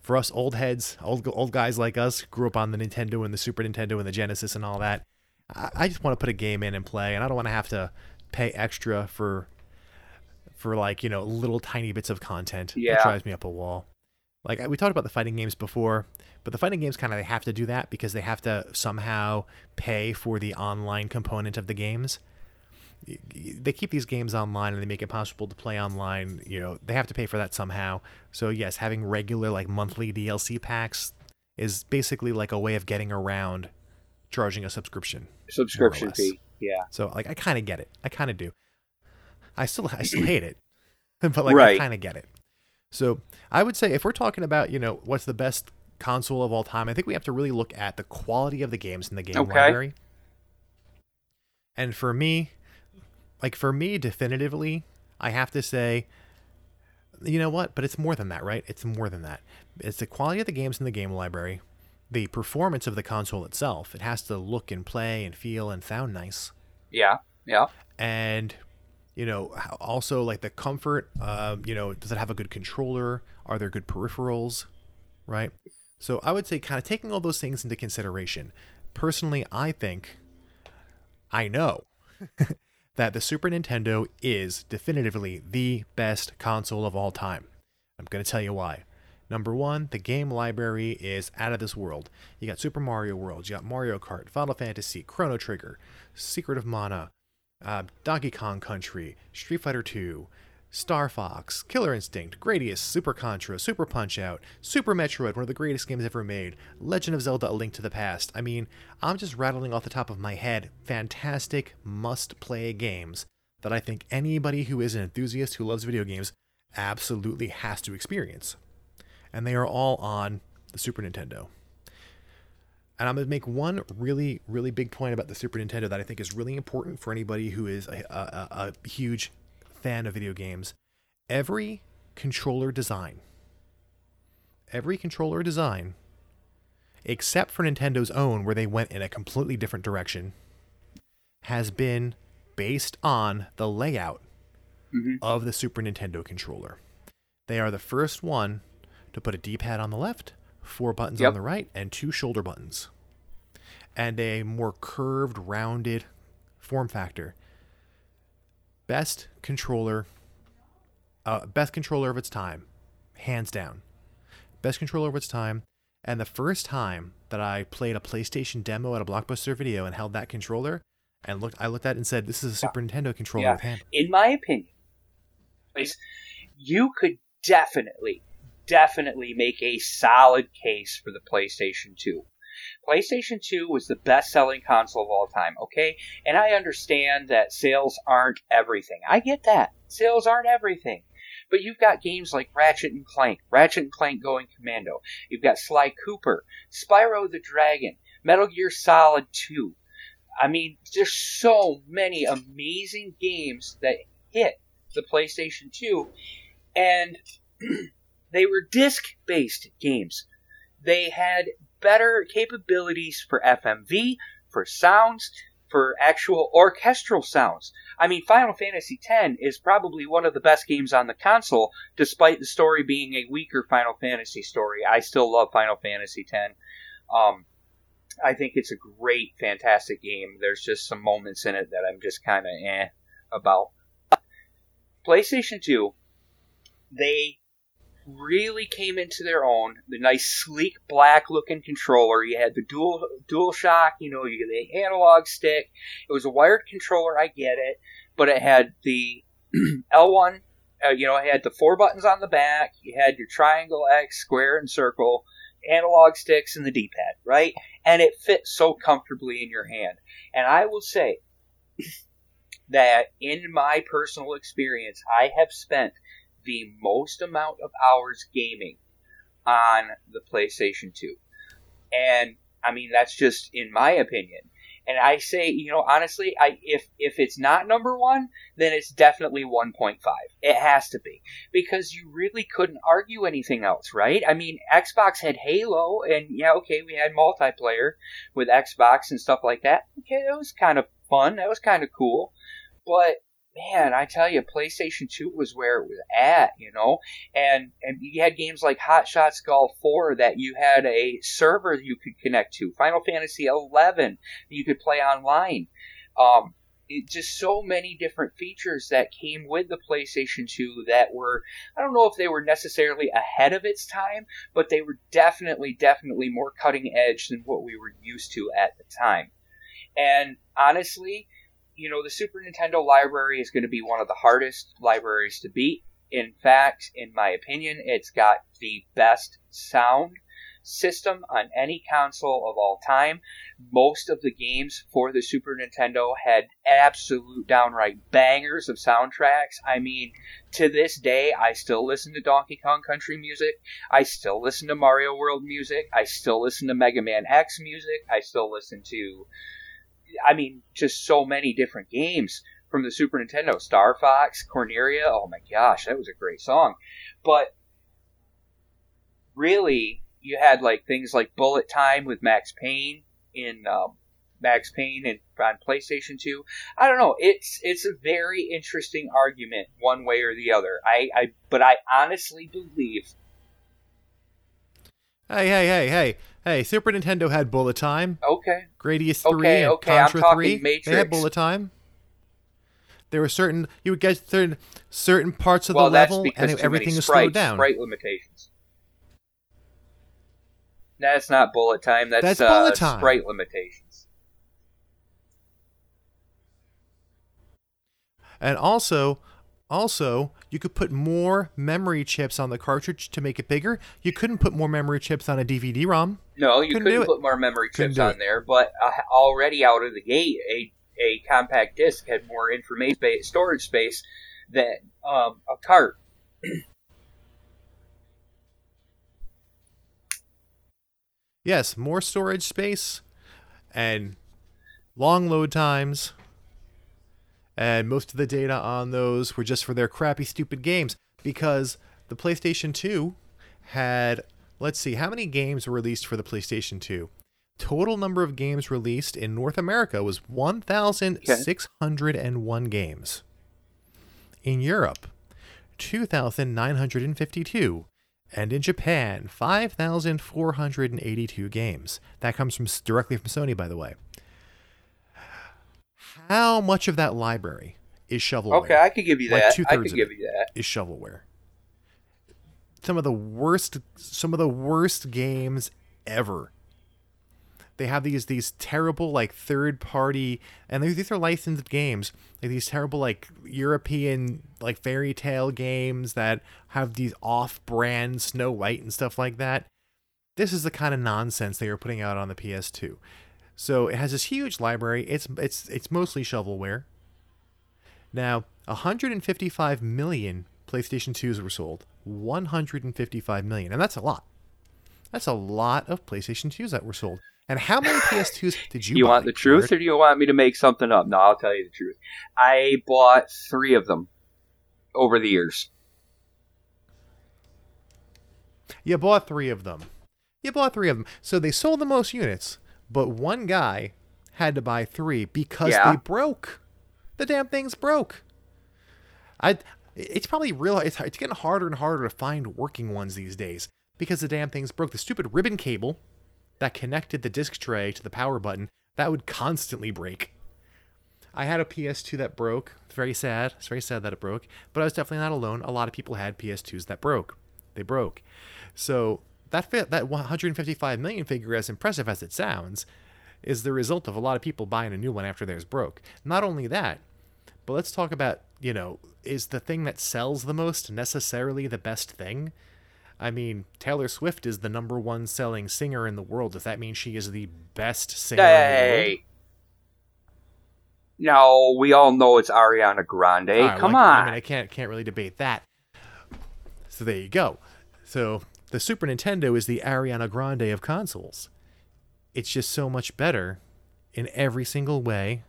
For us old heads old old guys like us grew up on the nintendo and the super nintendo and the genesis and all that I, I just want to put a game in and play and i don't want to have to pay extra for for like you know little tiny bits of content. Yeah, it drives me up a wall. Like we talked about the fighting games before, but the fighting games kind of they have to do that because they have to somehow pay for the online component of the games. They keep these games online and they make it possible to play online. You know, they have to pay for that somehow. So yes, having regular like monthly DLC packs is basically like a way of getting around charging a subscription. Subscription fee. Yeah. So like I kind of get it. I kind of do. I still I still hate it, but like right. I kind of get it. So I would say if we're talking about you know what's the best console of all time, I think we have to really look at the quality of the games in the game okay. library. And for me, like for me, definitively, I have to say you know what? But it's more than that, right? It's more than that. It's the quality of the games in the game library, the performance of the console itself. It has to look and play and feel and sound nice. Yeah, yeah. And you know, also like the comfort. Uh, you know, does it have a good controller? Are there good peripherals? Right. So I would say, kind of taking all those things into consideration. Personally, I think, I know that the Super Nintendo is definitively the best console of all time. I'm going to tell you why. Number one, the game library is out of this world. You got Super Mario World, you got Mario Kart, Final Fantasy, Chrono Trigger, Secret of Mana, uh, Donkey Kong Country, Street Fighter 2, Star Fox, Killer Instinct, Gradius, Super Contra, Super Punch Out, Super Metroid, one of the greatest games ever made, Legend of Zelda A Link to the Past. I mean, I'm just rattling off the top of my head fantastic must play games that I think anybody who is an enthusiast who loves video games absolutely has to experience. And they are all on the Super Nintendo. And I'm going to make one really, really big point about the Super Nintendo that I think is really important for anybody who is a, a, a huge fan of video games, every controller design, every controller design, except for Nintendo's own, where they went in a completely different direction, has been based on the layout mm-hmm. of the Super Nintendo controller. They are the first one to put a D pad on the left, four buttons yep. on the right, and two shoulder buttons, and a more curved, rounded form factor best controller, uh, best controller of its time, hands down. Best controller of its time. And the first time that I played a PlayStation demo at a Blockbuster video and held that controller and looked, I looked at it and said, "This is a Super yeah. Nintendo controller yeah. with hand." In my opinion, you could definitely, definitely make a solid case for the PlayStation 2. PlayStation 2 was the best selling console of all time, okay? And I understand that sales aren't everything. I get that. Sales aren't everything. But you've got games like Ratchet and Clank, Ratchet and Clank Going Commando. You've got Sly Cooper, Spyro the Dragon, Metal Gear Solid 2. I mean, there's so many amazing games that hit the PlayStation 2, and they were disc based games. They had better capabilities for FMV, for sounds, for actual orchestral sounds. I mean, Final Fantasy X is probably one of the best games on the console, despite the story being a weaker Final Fantasy story. I still love Final Fantasy X. Um, I think it's a great, fantastic game. There's just some moments in it that I'm just kind of eh about. PlayStation 2, they really came into their own. The nice, sleek, black looking controller. You had the dual dual shock. You know, you had the analog stick. It was a wired controller. I get it, but it had the L1. Uh, you know, it had the four buttons on the back. You had your triangle, X, square, and circle. Analog sticks and the D-pad, right? And it fit so comfortably in your hand. And I will say that in my personal experience, I have spent the most amount of hours gaming on the PlayStation 2. And I mean that's just in my opinion. And I say, you know, honestly, I if if it's not number 1, then it's definitely 1.5. It has to be because you really couldn't argue anything else, right? I mean, Xbox had Halo and yeah, okay, we had multiplayer with Xbox and stuff like that. Okay, that was kind of fun. That was kind of cool. But man, I tell you, PlayStation 2 was where it was at, you know? And and you had games like Hot Shots Golf 4 that you had a server you could connect to. Final Fantasy 11 you could play online. Um, it, just so many different features that came with the PlayStation 2 that were, I don't know if they were necessarily ahead of its time, but they were definitely, definitely more cutting edge than what we were used to at the time. And honestly, you know, the Super Nintendo library is going to be one of the hardest libraries to beat. In fact, in my opinion, it's got the best sound system on any console of all time. Most of the games for the Super Nintendo had absolute downright bangers of soundtracks. I mean, to this day, I still listen to Donkey Kong Country music. I still listen to Mario World music. I still listen to Mega Man X music. I still listen to I mean, just so many different games from the Super Nintendo. Star Fox, Corneria. Oh my gosh, that was a great song. But really, you had like things like Bullet Time with Max Payne in um, Max Payne and on PlayStation 2. I don't know. It's it's a very interesting argument, one way or the other. I, I but I honestly believe. Hey, hey, hey, hey, hey! Super Nintendo had Bullet Time. Okay. Gradius three Okay, and okay, I'm Contra three. They had Bullet Time. There were certain you would get certain certain parts of well, the level, and everything is slowed down. Sprite limitations. That's not bullet time. That's, That's uh, bullet time. sprite limitations. And also, also, you could put more memory chips on the cartridge to make it bigger. You couldn't put more memory chips on a DVD-ROM. No, you Couldn't couldn't, put more memory chips on it. there, but uh, already out of the gate, a a compact disc had more information space, storage space than um, a cart. Yes, more storage space and long load times. And most of the data on those were just for their crappy, stupid games because the PlayStation 2 had, let's see, how many games were released for the PlayStation 2? Total number of games released in North America was 1,601 games. In Europe, 2,952 and in Japan, 5,482 games. That comes from directly from Sony, by the way. How much of that library is shovelware? Okay, I could give you Like that. I could give you that. Is shovelware? Some of the worst, some of the worst games ever. They have these these terrible like third party, and these these are licensed games. Like these terrible like European like fairy tale games that have these off brand Snow White and stuff like that. This is the kind of nonsense they were putting out on the PS2. So it has this huge library. It's it's it's mostly shovelware. Now, 155 million PlayStation 2s were sold. 155 million, and that's a lot. That's a lot of PlayStation 2s that were sold. And how many PS2s did you? You want the truth, Jared? or do you want me to make something up? No, I'll tell you the truth. I bought three of them over the years. You bought three of them. You bought three of them. So they sold the most units, but one guy had to buy three because Yeah. they broke. The damn things broke. I. It's probably real. It's, it's getting harder and harder to find working ones these days because the damn things broke. The stupid ribbon cable that connected the disc tray to the power button that would constantly break. I had a PS2 that broke. It's very sad. It's very sad that it broke. But I was definitely not alone. A lot of people had PS2s that broke. They broke. So that that 155 million figure, as impressive as it sounds, is the result of a lot of people buying a new one after theirs broke. Not only that, but let's talk about you know is the thing that sells the most necessarily the best thing? I mean, Taylor Swift is the number one selling singer in the world. Does that mean she is the best singer in the world? Hey. No, we all know it's Ariana Grande. Right, Come well, on. I mean, I can't can't really debate that. So there you go. So the Super Nintendo is the Ariana Grande of consoles. It's just so much better in every single way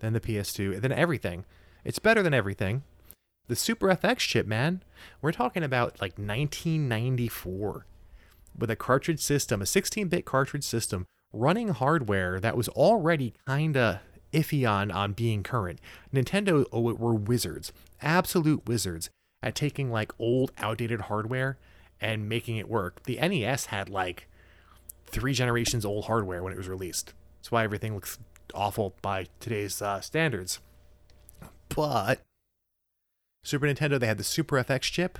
than the PS2, than everything. It's better than everything. The Super FX chip, man. We're talking about like 1994 with a cartridge system, a 16-bit cartridge system running hardware that was already kind of iffy on on being current. Nintendo oh, were wizards, absolute wizards at taking like old outdated hardware and making it work. The NES had like three generations old hardware when it was released. That's why everything looks awful by today's uh, standards. But Super Nintendo, they had the Super FX chip,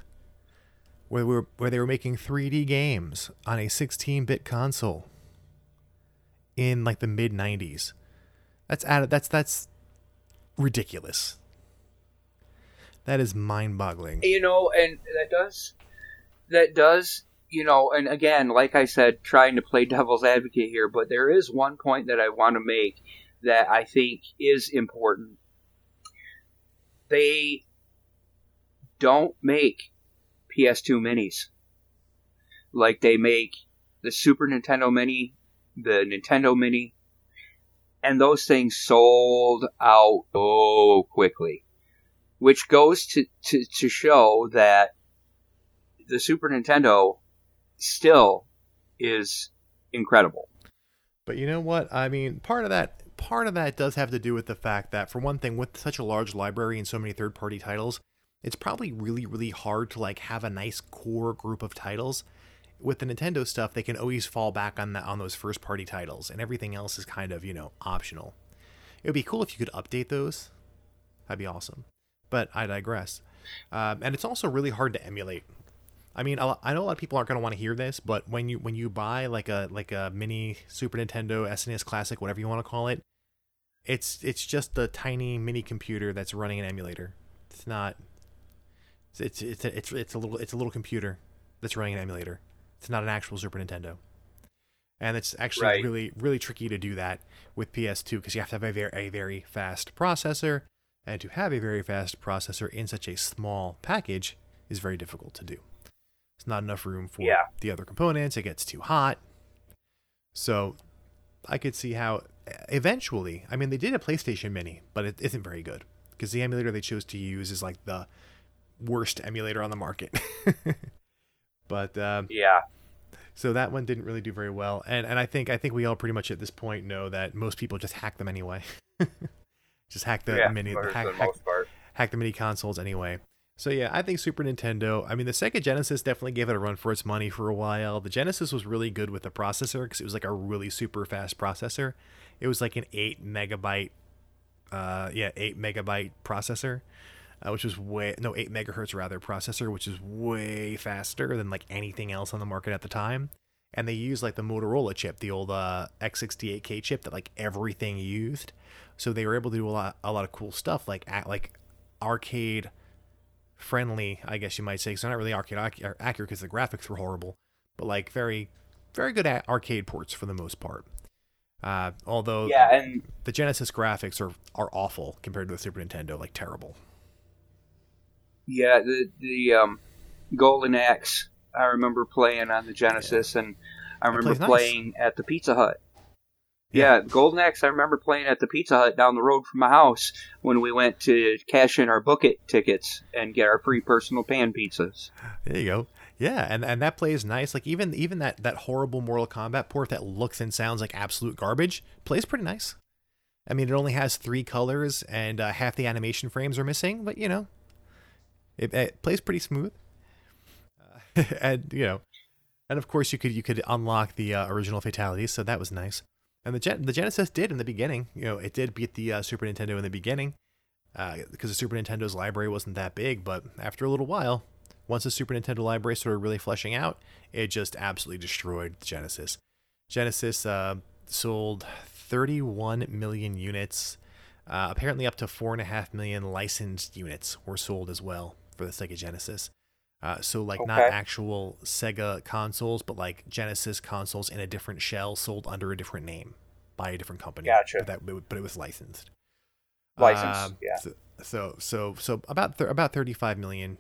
where we were, where they were making 3D games on a 16-bit console in like the mid 90s. That's that's that's ridiculous. That is mind-boggling. you know, and that does, that does, you know, and again, like I said, trying to play devil's advocate here, but there is one point that I want to make that I think is important. They don't make PS2 minis like they make the Super Nintendo Mini, the Nintendo Mini. and those things sold out so quickly, which goes to, to, to show that the Super Nintendo still is incredible. But you know what? I mean, part of that part of that does have to do with the fact that for one thing, with such a large library and so many third-party titles, it's probably really really hard to like have a nice core group of titles. With the Nintendo stuff, they can always fall back on that on those first-party titles, and everything else is kind of you know optional. It would be cool if you could update those. That'd be awesome. But I digress. Um, and it's also really hard to emulate. I mean, I know a lot of people aren't going to want to hear this, but when you when you buy like a like a mini Super Nintendo SNES Classic, whatever you want to call it, it's it's just a tiny mini computer that's running an emulator. It's not. It's it's a, it's it's a little it's a little computer that's running an emulator. It's not an actual Super Nintendo. And it's actually right. really really tricky to do that with PS2 because you have to have a very a very fast processor, and to have a very fast processor in such a small package is very difficult to do. There's not enough room for yeah. the other components. It gets too hot. So I could see how eventually, I mean, they did a PlayStation Mini, but it isn't very good because the emulator they chose to use is like the worst emulator on the market. but um, yeah, so that one didn't really do very well, and and I think I think we all pretty much at this point know that most people just hack them anyway. just hack the yeah, mini, hack, hack, hack the mini consoles anyway. So yeah, I think Super Nintendo. I mean, the Sega Genesis definitely gave it a run for its money for a while. The Genesis was really good with the processor because it was like a really super fast processor. It was like an eight megabyte, uh, yeah, eight megabyte processor, uh, which was way no eight megahertz rather processor, which is way faster than like anything else on the market at the time. And they used like the Motorola chip, the old uh, X68K chip that like everything used. So they were able to do a lot, a lot of cool stuff like at like arcade friendly, I guess you might say. Because they're not really arcade accurate because the graphics were horrible, but like very, very good at arcade ports for the most part. Uh, although yeah, and the Genesis graphics are are awful compared to the Super Nintendo, like terrible. Yeah, the the um, Golden Axe I remember playing on the Genesis, yeah. and I remember playing nice. at the Pizza Hut. Yeah. yeah, Golden Axe. I remember playing at the Pizza Hut down the road from my house when we went to cash in our book it tickets and get our free personal pan pizzas. There you go. Yeah, and, and that plays nice. Like even even that that horrible Mortal Kombat port that looks and sounds like absolute garbage plays pretty nice. I mean, it only has three colors and uh, half the animation frames are missing, but you know, it, it plays pretty smooth. Uh, and you know, and of course you could you could unlock the uh, original fatalities, so that was nice. And the Gen- the Genesis did in the beginning. You know, it did beat the uh, Super Nintendo in the beginning because uh, the Super Nintendo's library wasn't that big. But after a little while, once the Super Nintendo library started really fleshing out, it just absolutely destroyed Genesis. Genesis uh, sold 31 million units. Uh, apparently, up to four and a half million licensed units were sold as well for the Sega Genesis. Uh, so like okay. not actual Sega consoles, but like Genesis consoles in a different shell sold under a different name by a different company. Gotcha. But, that, but it was licensed. Licensed, uh, yeah. So, so so so about th- about 35 million,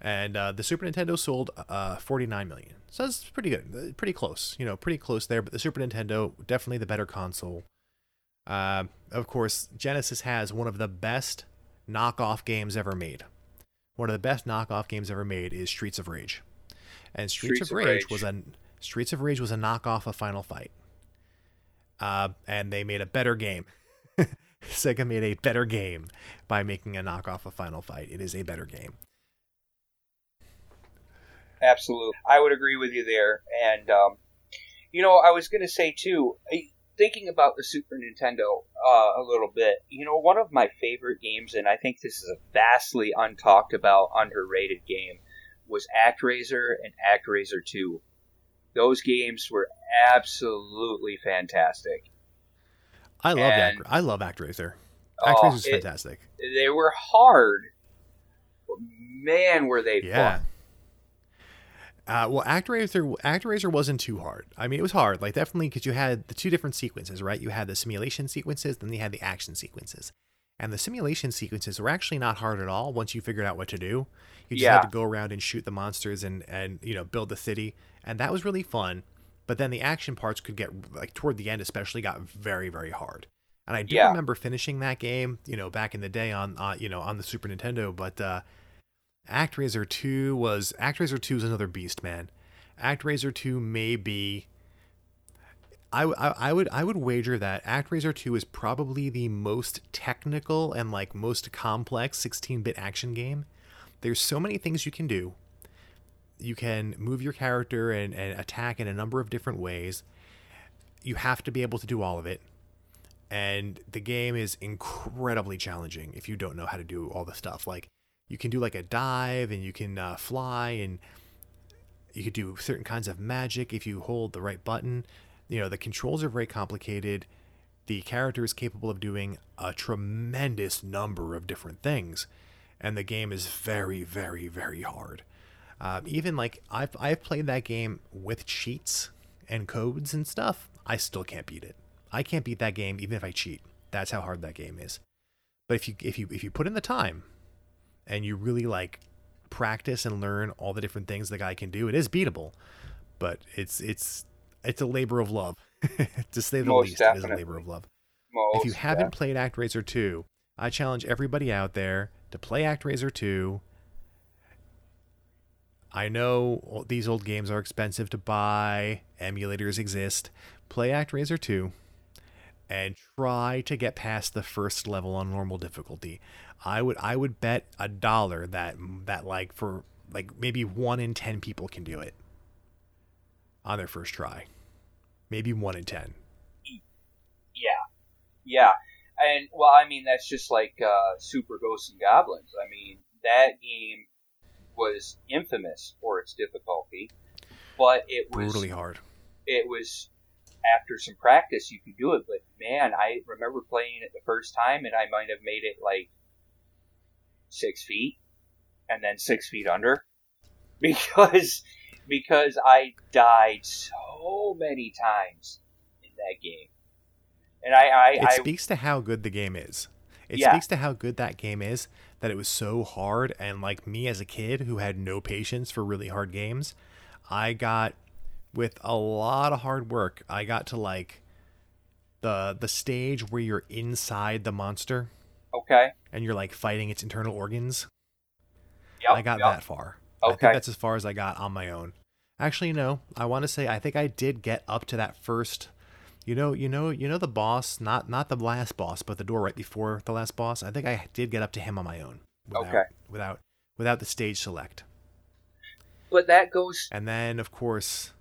and uh, the Super Nintendo sold uh 49 million. So that's pretty good, uh, pretty close. You know, pretty close there. But the Super Nintendo definitely the better console. Uh, of course, Genesis has one of the best knockoff games ever made one of the best knockoff games ever made is Streets of Rage. And Streets, Streets of, Rage, Rage, was a Streets of Rage was a knockoff of Final Fight. Uh, and they made a better game. Sega made a better game by making a knockoff of Final Fight. It is a better game. Absolutely, I would agree with you there. And um, you know, I was going to say too thinking about the Super Nintendo uh, a little bit, you know, one of my favorite games, and I think this is a vastly untalked about, underrated game, was ActRaiser and ActRaiser 2. Those games were absolutely fantastic. I love Act- I love ActRaiser. ActRaiser is oh, fantastic. They were hard, man, were they yeah. fun. Uh, well, ActRaiser ActRaiser wasn't too hard. I mean, it was hard, like definitely because you had the two different sequences, right? You had the simulation sequences, then you had the action sequences, and the simulation sequences were actually not hard at all once you figured out what to do. You just yeah. had to go around and shoot the monsters and and you know build the city, and that was really fun. But then the action parts could get like toward the end, especially, got very very hard. And I do Yeah. remember finishing that game, you know, back in the day on, uh, you know, on the Super Nintendo. But uh, ActRaiser 2 was ActRaiser 2 is another beast, man. ActRaiser 2 may be. I, I, I would I would wager that ActRaiser 2 is probably the most technical and like most complex 16-bit action game. There's so many things you can do. You can move your character and, and attack in a number of different ways. You have to be able to do all of it and the game is incredibly challenging if you don't know how to do all the stuff like you can do like a dive and you can uh, fly and you could do certain kinds of magic if you hold the right button. You know the controls are very complicated. The character is capable of doing a tremendous number of different things and the game is very very very hard. Uh, even like I've, I've played that game with cheats and codes and stuff. I still can't beat it. I can't beat that game even if I cheat. That's how hard that game is. But if you if you if you put in the time and you really like practice and learn all the different things the guy can do, it is beatable. But it's it's it's a labor of love. to say the Most least, it is a labor of love. Most if you haven't def- played ActRaiser 2, I challenge everybody out there to play ActRaiser 2. I know these old games are expensive to buy, emulators exist. Play ActRaiser 2 and try to get past the first level on normal difficulty. I would I would bet a dollar that that like for like maybe 1 in 10 people can do it on their first try. Maybe 1 in 10. yeah, yeah, and well, I mean that's just like uh, Super Ghosts and Goblins. I mean that game was infamous for its difficulty, but it was Brutally hard. it was after some practice you could do it. But man, I remember playing it the first time, and I might have made it like six feet, and then six feet under, because because I died so many times in that game, and I I, it I speaks to how good the game is. It Yeah. speaks to how good that game is that it was so hard and like me as a kid who had no patience for really hard games, I got with a lot of hard work, I got to like the the stage where you're inside the monster okay. and you're like fighting its internal organs. Yep, I got yep. that far. Okay. I think that's as far as I got on my own. Actually, no. I want to say I think I did get up to that first. You know, you know, you know the boss, not not the last boss, but the door right before the last boss. I think I did get up to him on my own. Without, Okay. Without without the stage select, But that goes. and then of course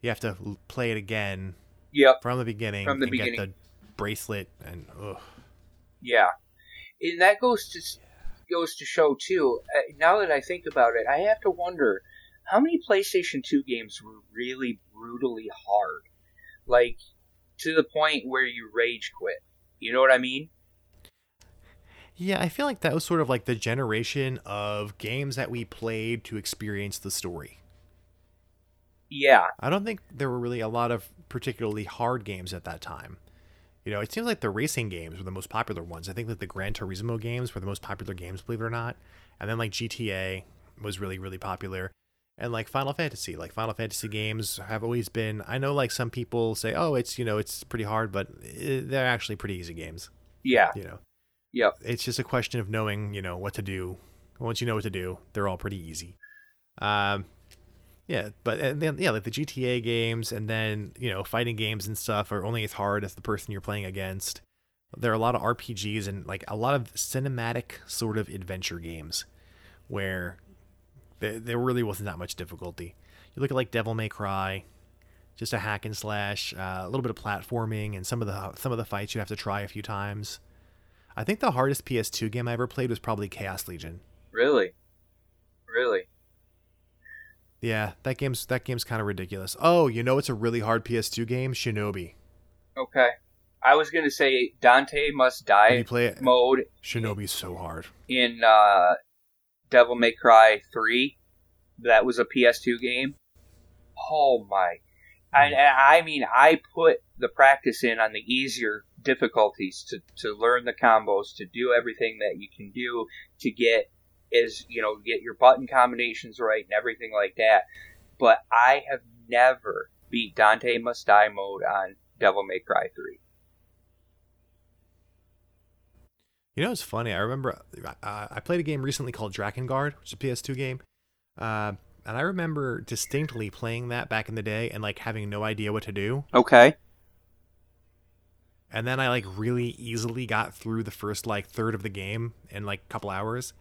you have to play it again Yep. from the beginning From the and get the bracelet and ugh. Yeah, and that goes to goes to show too. Uh, now that I think about it, I have to wonder how many PlayStation Two games were really brutally hard, like to the point where you rage quit. You know what I mean? Yeah, I feel like that was sort of like the generation of games that we played to experience the story. Yeah, I don't think there were really a lot of particularly hard games at that time. You know, it seems like the racing games were the most popular ones. I think that the Gran Turismo games were the most popular games, believe it or not. And then like GTA was really, really popular. And like Final Fantasy, like Final Fantasy games have always been. I know like some people say, oh, it's you know it's pretty hard, but eh, they're actually pretty easy games. yeah, You know, yep. it's just a question of knowing you know what to do. Once you know what to do, they're all pretty easy. Um, yeah, but and then yeah, like the GTA games, and then you know fighting games and stuff are only as hard as the person you're playing against. There are a lot of RPGs and like a lot of cinematic sort of adventure games, where there, really wasn't that much difficulty. You look at like Devil May Cry, just a hack and slash, uh, a little bit of platforming, and some of the some of the fights you have to try a few times. I think the hardest PS2 game I ever played was probably Chaos Legion. Really, really. Yeah, that game's that game's kind of ridiculous. Oh, you know it's a really hard PS2 game, Shinobi. Okay. I was gonna say Dante Must Die you play it, mode Shinobi's so hard. in uh, Devil May Cry 3. That was a PS2 game. Oh my. I, I mean, I put the practice in on the easier difficulties to, to learn the combos, to do everything that you can do, to get is you know get your button combinations right and everything like that. But I have never beat Dante Must Die mode on Devil May Cry 3. You know, it's funny. I remember uh, I played a game recently called Drakengard, which is a PS2 game, uh, and I remember distinctly playing that back in the day and like having no idea what to do. Okay. And then I like really easily got through the first like third of the game in like a couple hours.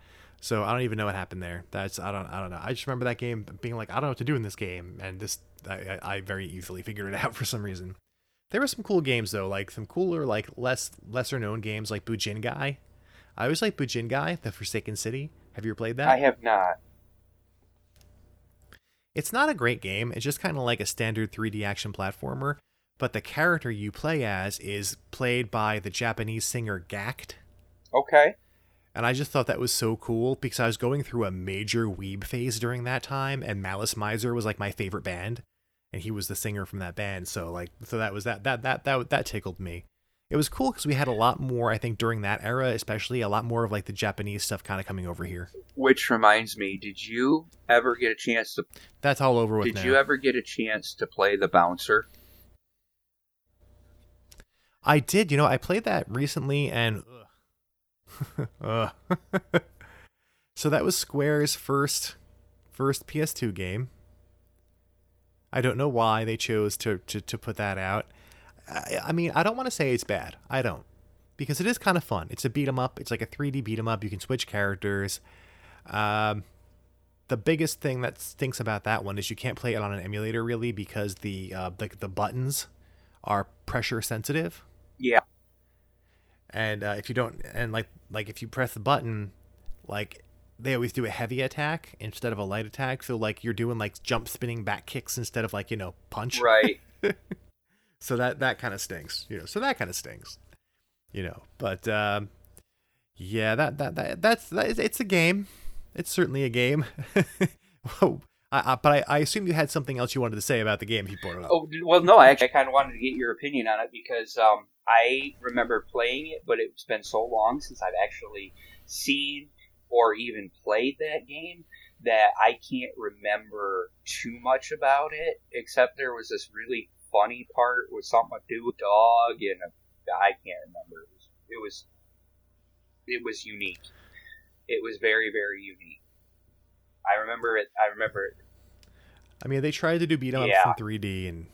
So I don't even know what happened there. That's I don't I don't know. I just remember that game being like I don't know what to do in this game, and this I, I very easily figured it out for some reason. There were some cool games though, like some cooler like less lesser known games like Bujingai. I always like Bujingai, the Forsaken City. Have you ever played that? I have not. It's not a great game. It's just kind of like a standard 3D action platformer, but the character you play as is played by the Japanese singer Gackt. Okay. And I just thought that was so cool because I was going through a major weeb phase during that time, and Malice Mizer was like my favorite band, and he was the singer from that band. So like, so that was that that that that that tickled me. It was cool because we had a lot more, I think, during that era, especially a lot more of like the Japanese stuff kind of coming over here. Which reminds me, did you ever get a chance to? That's all over with. Did now. you ever get a chance to play the bouncer? I did. You know, I played that recently, and So that was Square's first first PS2 game. I don't know why they chose to to, to put that out. I, I mean, I don't want to say it's bad. I don't. Because it is kind of fun. It's a beat 'em up. It's like a 3D beat 'em up. You can switch characters. Um, the biggest thing that stinks about that one is you can't play it on an emulator really because the uh, the, the buttons are pressure sensitive. And uh, if you don't and like like if you press the button like they always do a heavy attack instead of a light attack. So like you're doing like jump spinning back kicks instead of like you know punch. Right. so that that kind of stinks you know so that kind of stinks you know. But um yeah that that, that that's that it's a game. It's certainly a game. Whoa. I, I, but I, I assume you had something else you wanted to say about the game you brought up. Oh well, no. I actually I kind of wanted to get your opinion on it because um, I remember playing it, but it's been so long since I've actually seen or even played that game that I can't remember too much about it. Except there was this really funny part with something to do with a dog and a, I can't remember. It was, it was it was unique. It was very very unique. I remember it. I remember it. I mean, they tried to do beat 'em ups Yeah. in 3D, and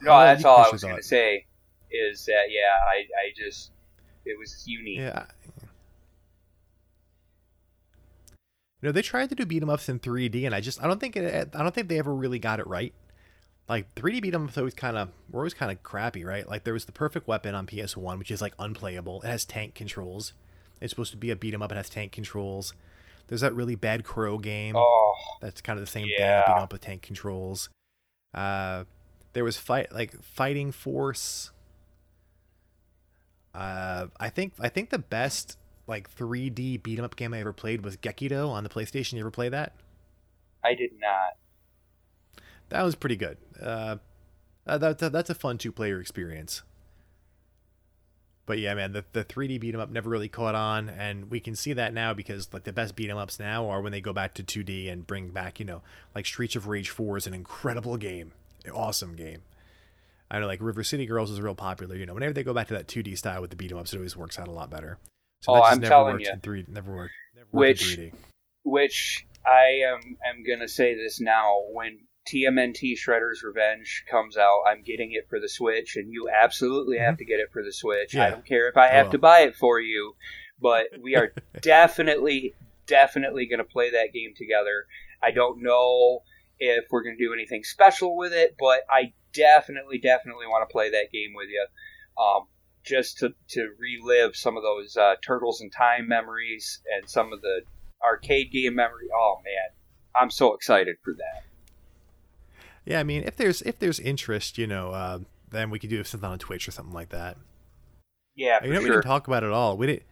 No, Oh, that's all I was going to say. Is that yeah? I I just it was unique. Yeah. You know, they tried to do beat 'em ups in 3D, and I just I don't think it I don't think they ever really got it right. Like 3D beat 'em ups always kind of were always kind of crappy, right? Like there was the perfect weapon on PS1, which is like unplayable. It has tank controls. It's supposed to be a beat 'em up. It has tank controls. There's that really bad Crow game. Oh, That's kind of the same Yeah. thing, 'em up with tank controls. Uh, there was fight like Fighting Force. Uh, I think I think the best like 3D beat 'em up game I ever played was Gekido on the PlayStation. You ever play that? I did not. That was pretty good. Uh, uh, that, that- that's a fun two player experience. But yeah, man, the, the 3D beat 'em up never really caught on, and we can see that now because like the best beat 'em ups now are when they go back to 2D and bring back, you know, like Streets of Rage 4 is an incredible game, an awesome game. I know like River City Girls is real popular. You know, whenever they go back to that 2D style with the beat 'em ups, it always works out a lot better. So Oh, I'm never telling in 3 never worked. Never worked Which- in 3D. Which I am am gonna say this now. When TMNT Shredder's Revenge comes out, I'm getting it for the Switch, and you absolutely have to get it for the Switch. I Mm-hmm. Don't care if I have will. to buy it for you, but we are definitely, definitely gonna play that game together. I don't know if we're gonna do anything special with it, but I definitely, definitely want to play that game with you. Um, just to, to relive some of those uh, Turtles in Time memories and some of the arcade game memory. Oh man, I'm so excited for that. Yeah, I mean, if there's if there's interest, you know, uh, then we could do something on Twitch or something like that. Yeah, for you know, we didn't talk about it all. We didn't.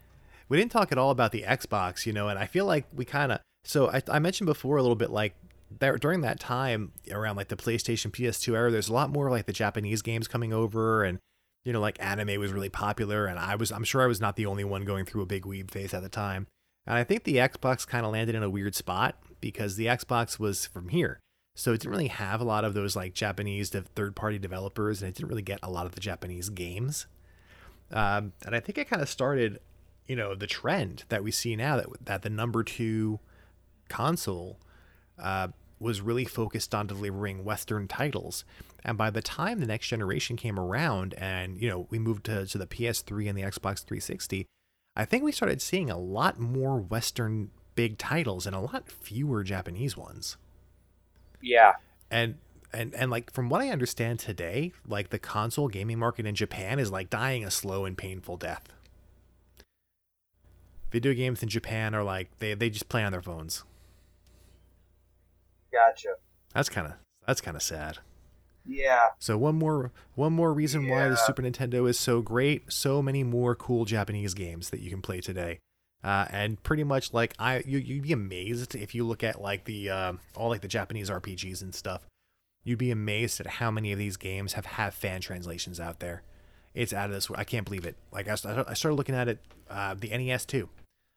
We didn't talk at all about the Xbox, you know, and I feel like we kind of. So I, I mentioned before a little bit like there during that time around like the PlayStation PS2 era. There's a lot more like the Japanese games coming over, and you know, like anime was really popular, and I was I'm sure I was not the only one going through a big weeb phase at the time. And I think the Xbox kind of landed in a weird spot because the Xbox was from here. So it didn't really have a lot of those like Japanese de- third-party developers, and it didn't really get a lot of the Japanese games. Um, and I think it kind of started you know the trend that we see now that that the number two console uh, was really focused on delivering Western titles. And by the time the next generation came around, and you know we moved to, to the PS3 and the Xbox 360, I think we started seeing a lot more Western big titles and a lot fewer Japanese ones. Yeah. And and and like from what I understand today, like the console gaming market in Japan is like dying a slow and painful death. Video games in Japan are like they they just play on their phones. Gotcha. That's kind of that's kind of sad. Yeah. So one more one more reason why the Super Nintendo is so great. So many more cool Japanese games that you can play today. Uh, and pretty much like I you you'd be amazed if you look at like the uh, all like the Japanese RPGs and stuff. You'd be amazed at how many of these games have have fan translations out there. It's out of this. World. I can't believe it. Like I, I started looking at it, uh, the NES too.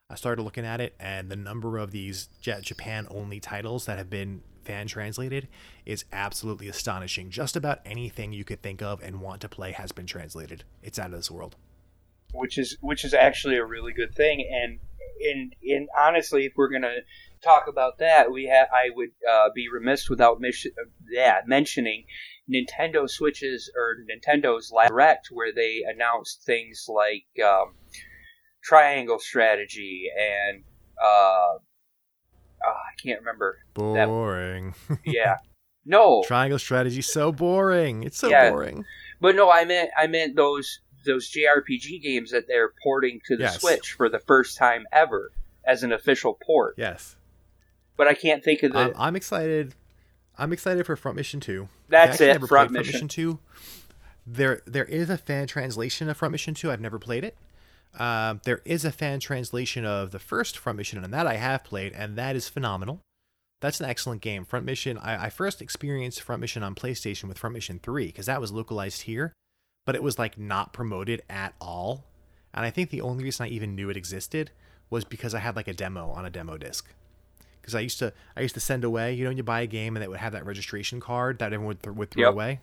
I started looking at it, and the number of these Japan only titles that have been fan translated is absolutely astonishing. Just about anything you could think of and want to play has been translated. It's out of this world. Which is which is actually a really good thing. And in in honestly, if we're gonna talk about that, we have I would uh, be remiss without mis- uh, yeah, mentioning Nintendo Switches or Nintendo's Live Direct, where they announced things like um, triangle strategy and uh, ah, I can't remember. Boring. Yeah, no, Triangle strategy so boring. It's so Yeah. boring. But no, I meant I meant those those JRPG games that they're porting to the Yes. Switch for the first time ever as an official port. Yes. But I can't think of the. I'm, I'm excited. I'm excited for Front Mission 2. That's it, Never Front Mission. Front Mission 2. There, there is a fan translation of Front Mission 2. I've never played it. Um, there is a fan translation of the first Front Mission, and that I have played, and that is phenomenal. That's an excellent game. Front Mission. I, I first experienced Front Mission on PlayStation with Front Mission 3 because that was localized here, but it was like not promoted at all. And I think the only reason I even knew it existed was because I had like a demo on a demo disc because I used to I used to send away. You know, when you buy a game and it would have that registration card that everyone would, th- would throw Yep. away.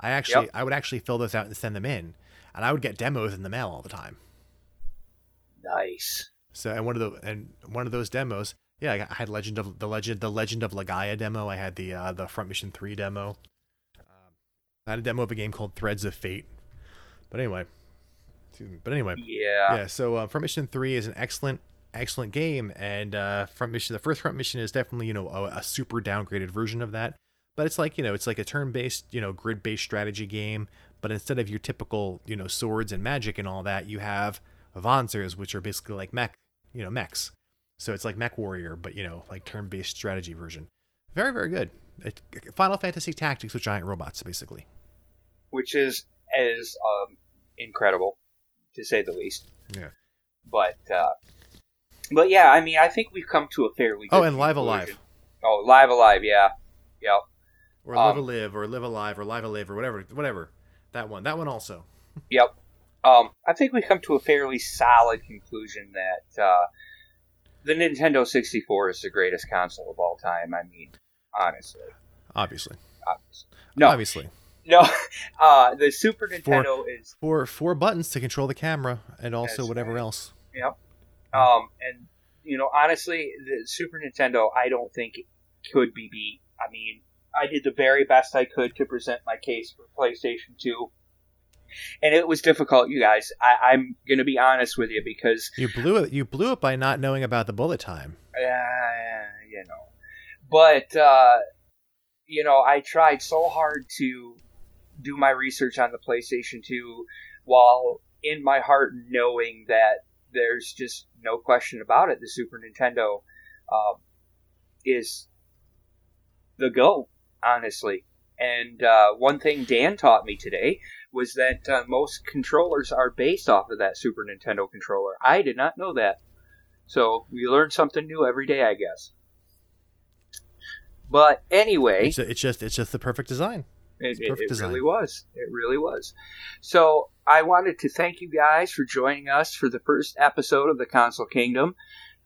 I actually Yep. I would actually fill those out and send them in, and I would get demos in the mail all the time. nice. So and one of the and one of those demos, yeah, I had Legend of the Legend the Legend of Legaia demo. I had the uh, the Front Mission Three demo. I had a demo of a game called Threads of Fate. But anyway. But anyway, Yeah. yeah so uh, front mission 3 is an excellent excellent game and uh front mission the first front mission is definitely you know a, a super downgraded version of that. But it's like you know it's like a turn-based you know grid-based strategy game. But instead of your typical you know swords and magic and all that you have avancers, which are basically like mech you know mechs. So it's like mech warrior but you know like turn-based strategy version. Very very good final fantasy tactics with giant robots basically Which is is um, incredible, to say the least. Yeah. But uh, but yeah, I mean, I think we've come to a fairly. oh and live alive Oh, live alive. Yeah. Yep. or live Um, alive or live alive or live alive or whatever whatever that one that one also Yep. Um, I think we've come to a fairly solid conclusion that uh, the Nintendo 64 is the greatest console of all time. I mean, honestly. obviously obviously. No, obviously no. Uh, the Super Nintendo is four four buttons to control the camera and also whatever right. else Yep. Um, and you know, honestly, the Super Nintendo, I don't think could be beat. I mean, I did the very best I could to present my case for PlayStation Two, and it was difficult, you guys. I, I'm gonna be honest with you because you blew it you blew it by not knowing about the bullet time Yeah, uh, you know, but uh, you know, I tried so hard to do my research on the PlayStation Two, while in my heart knowing that there's just no question about it, the Super Nintendo um, is the go, honestly. And uh, one thing Dan taught me today was that uh, most controllers are based off of that Super Nintendo controller. I did not know that. So we learn something new every day, I guess. But anyway, it's, it's just it's just the perfect design it, it, perfect it design. really was. It really was. So I wanted to thank you guys for joining us for the first episode of the Console Kingdom.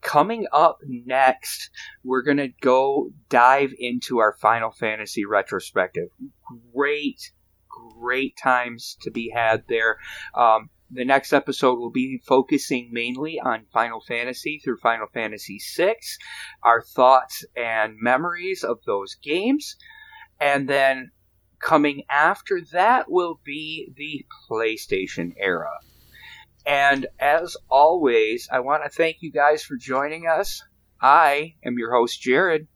Coming up next, we're going to go dive into our Final Fantasy retrospective. Great, great times to be had there. Um, The next episode will be focusing mainly on Final Fantasy through Final Fantasy VI, our thoughts and memories of those games. And then coming after that will be the PlayStation era. And as always, I want to thank you guys for joining us. I am your host, Jared.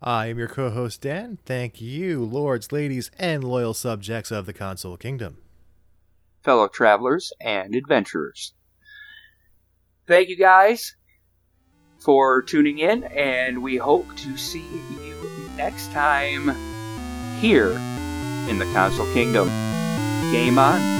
I am your co host, Dan. Thank you, lords, ladies, and loyal subjects of the Console Kingdom, fellow travelers and adventurers. Thank you guys for tuning in, and we hope to see you next time here in the Console Kingdom. Game on.